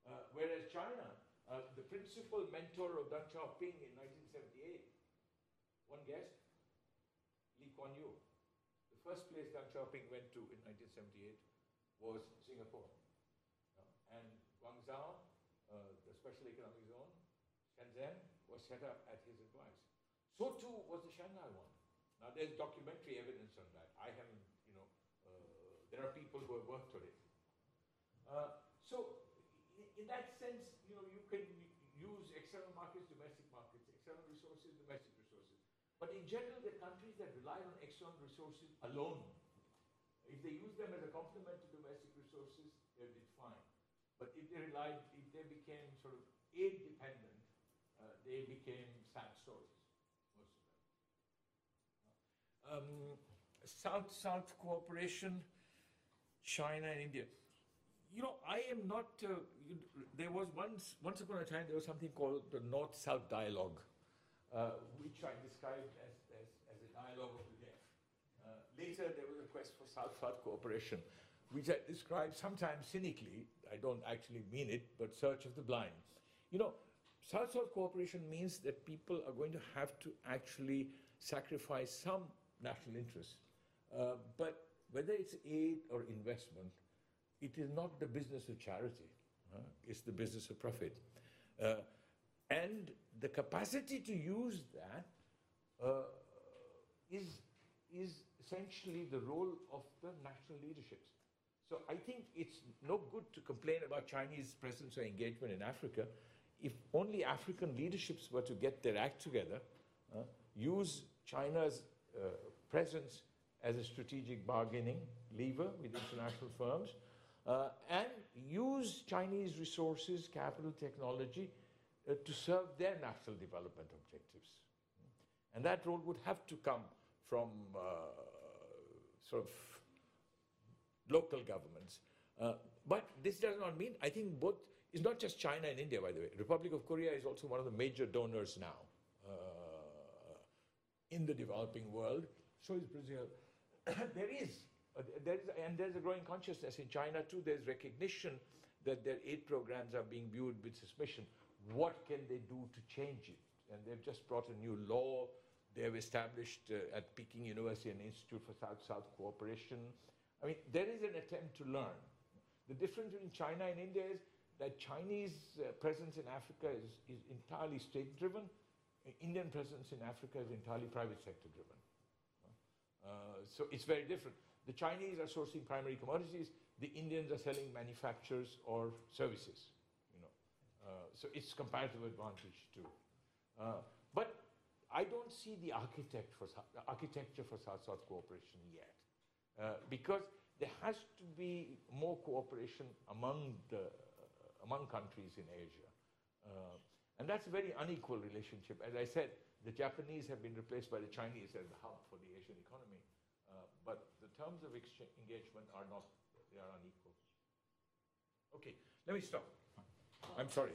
Speaker 2: Uh, whereas China, uh, the principal mentor of Deng Xiaoping in 1978, one guess, Lee Kuan Yew. The first place Deng Xiaoping went to in 1978 was Singapore. Uh, and Guangzhou, uh, the special economic Shenzhen, was set up at his advice. So too was the Shanghai one. Now there's documentary evidence on that. I haven't, you know, uh, there are people who have worked on it. Uh, so in, that sense, you know, you can use external markets, domestic markets, external resources, domestic resources. But in general, the countries that rely on external resources alone, if they use them as a complement to domestic resources, they did fine. But if they relied, if they became sort of aid dependent, they became sad stories, most of them. Um, South-South cooperation, China and India. You know, I am not. Uh, you, there was once, once upon a time, there was something called the North-South Dialogue, uh, which I described as, as, as a dialogue of the deaf. Uh, later, there was a quest for South-South cooperation, which I described sometimes cynically. I don't actually mean it, but search of the blind. You know, South-South cooperation means that people are going to have to actually sacrifice some national interests. Uh, but whether it's aid or investment, it is not the business of charity, it's the business of profit. Uh, and the capacity to use that uh, is, is essentially the role of the national leaderships. So I think it's no good to complain about Chinese presence or engagement in Africa if only African leaderships were to get their act together, uh, use China's uh, presence as a strategic bargaining lever with international firms, uh, and use Chinese resources, capital, technology uh, to serve their national development objectives. And that role would have to come from uh, sort of local governments. Uh, but this does not mean, I think both, it's not just China and India, by the way. Republic of Korea is also one of the major donors now uh, in the developing world. So is Brazil. [COUGHS] there is uh, there is, and there's a growing consciousness in China too. There's recognition that their aid programs are being viewed with suspicion. What can they do to change it? And they've just brought a new law. They've established uh, at Peking University an Institute for South-South Cooperation. I mean, there is an attempt to learn. The difference between China and India is that Chinese uh, presence in Africa is, is entirely state-driven. Indian presence in Africa is entirely private sector-driven. Uh, so it's very different. The Chinese are sourcing primary commodities. The Indians are selling manufactures or services. You know, uh, so it's comparative advantage too. Uh, but I don't see the architect for, architecture for South-South cooperation yet, uh, because there has to be more cooperation among the among countries in Asia, uh, and that's a very unequal relationship. As I said, the Japanese have been replaced by the Chinese as the hub for the Asian economy but the terms of engagement are not, they are unequal. Okay, let me stop. I'm sorry.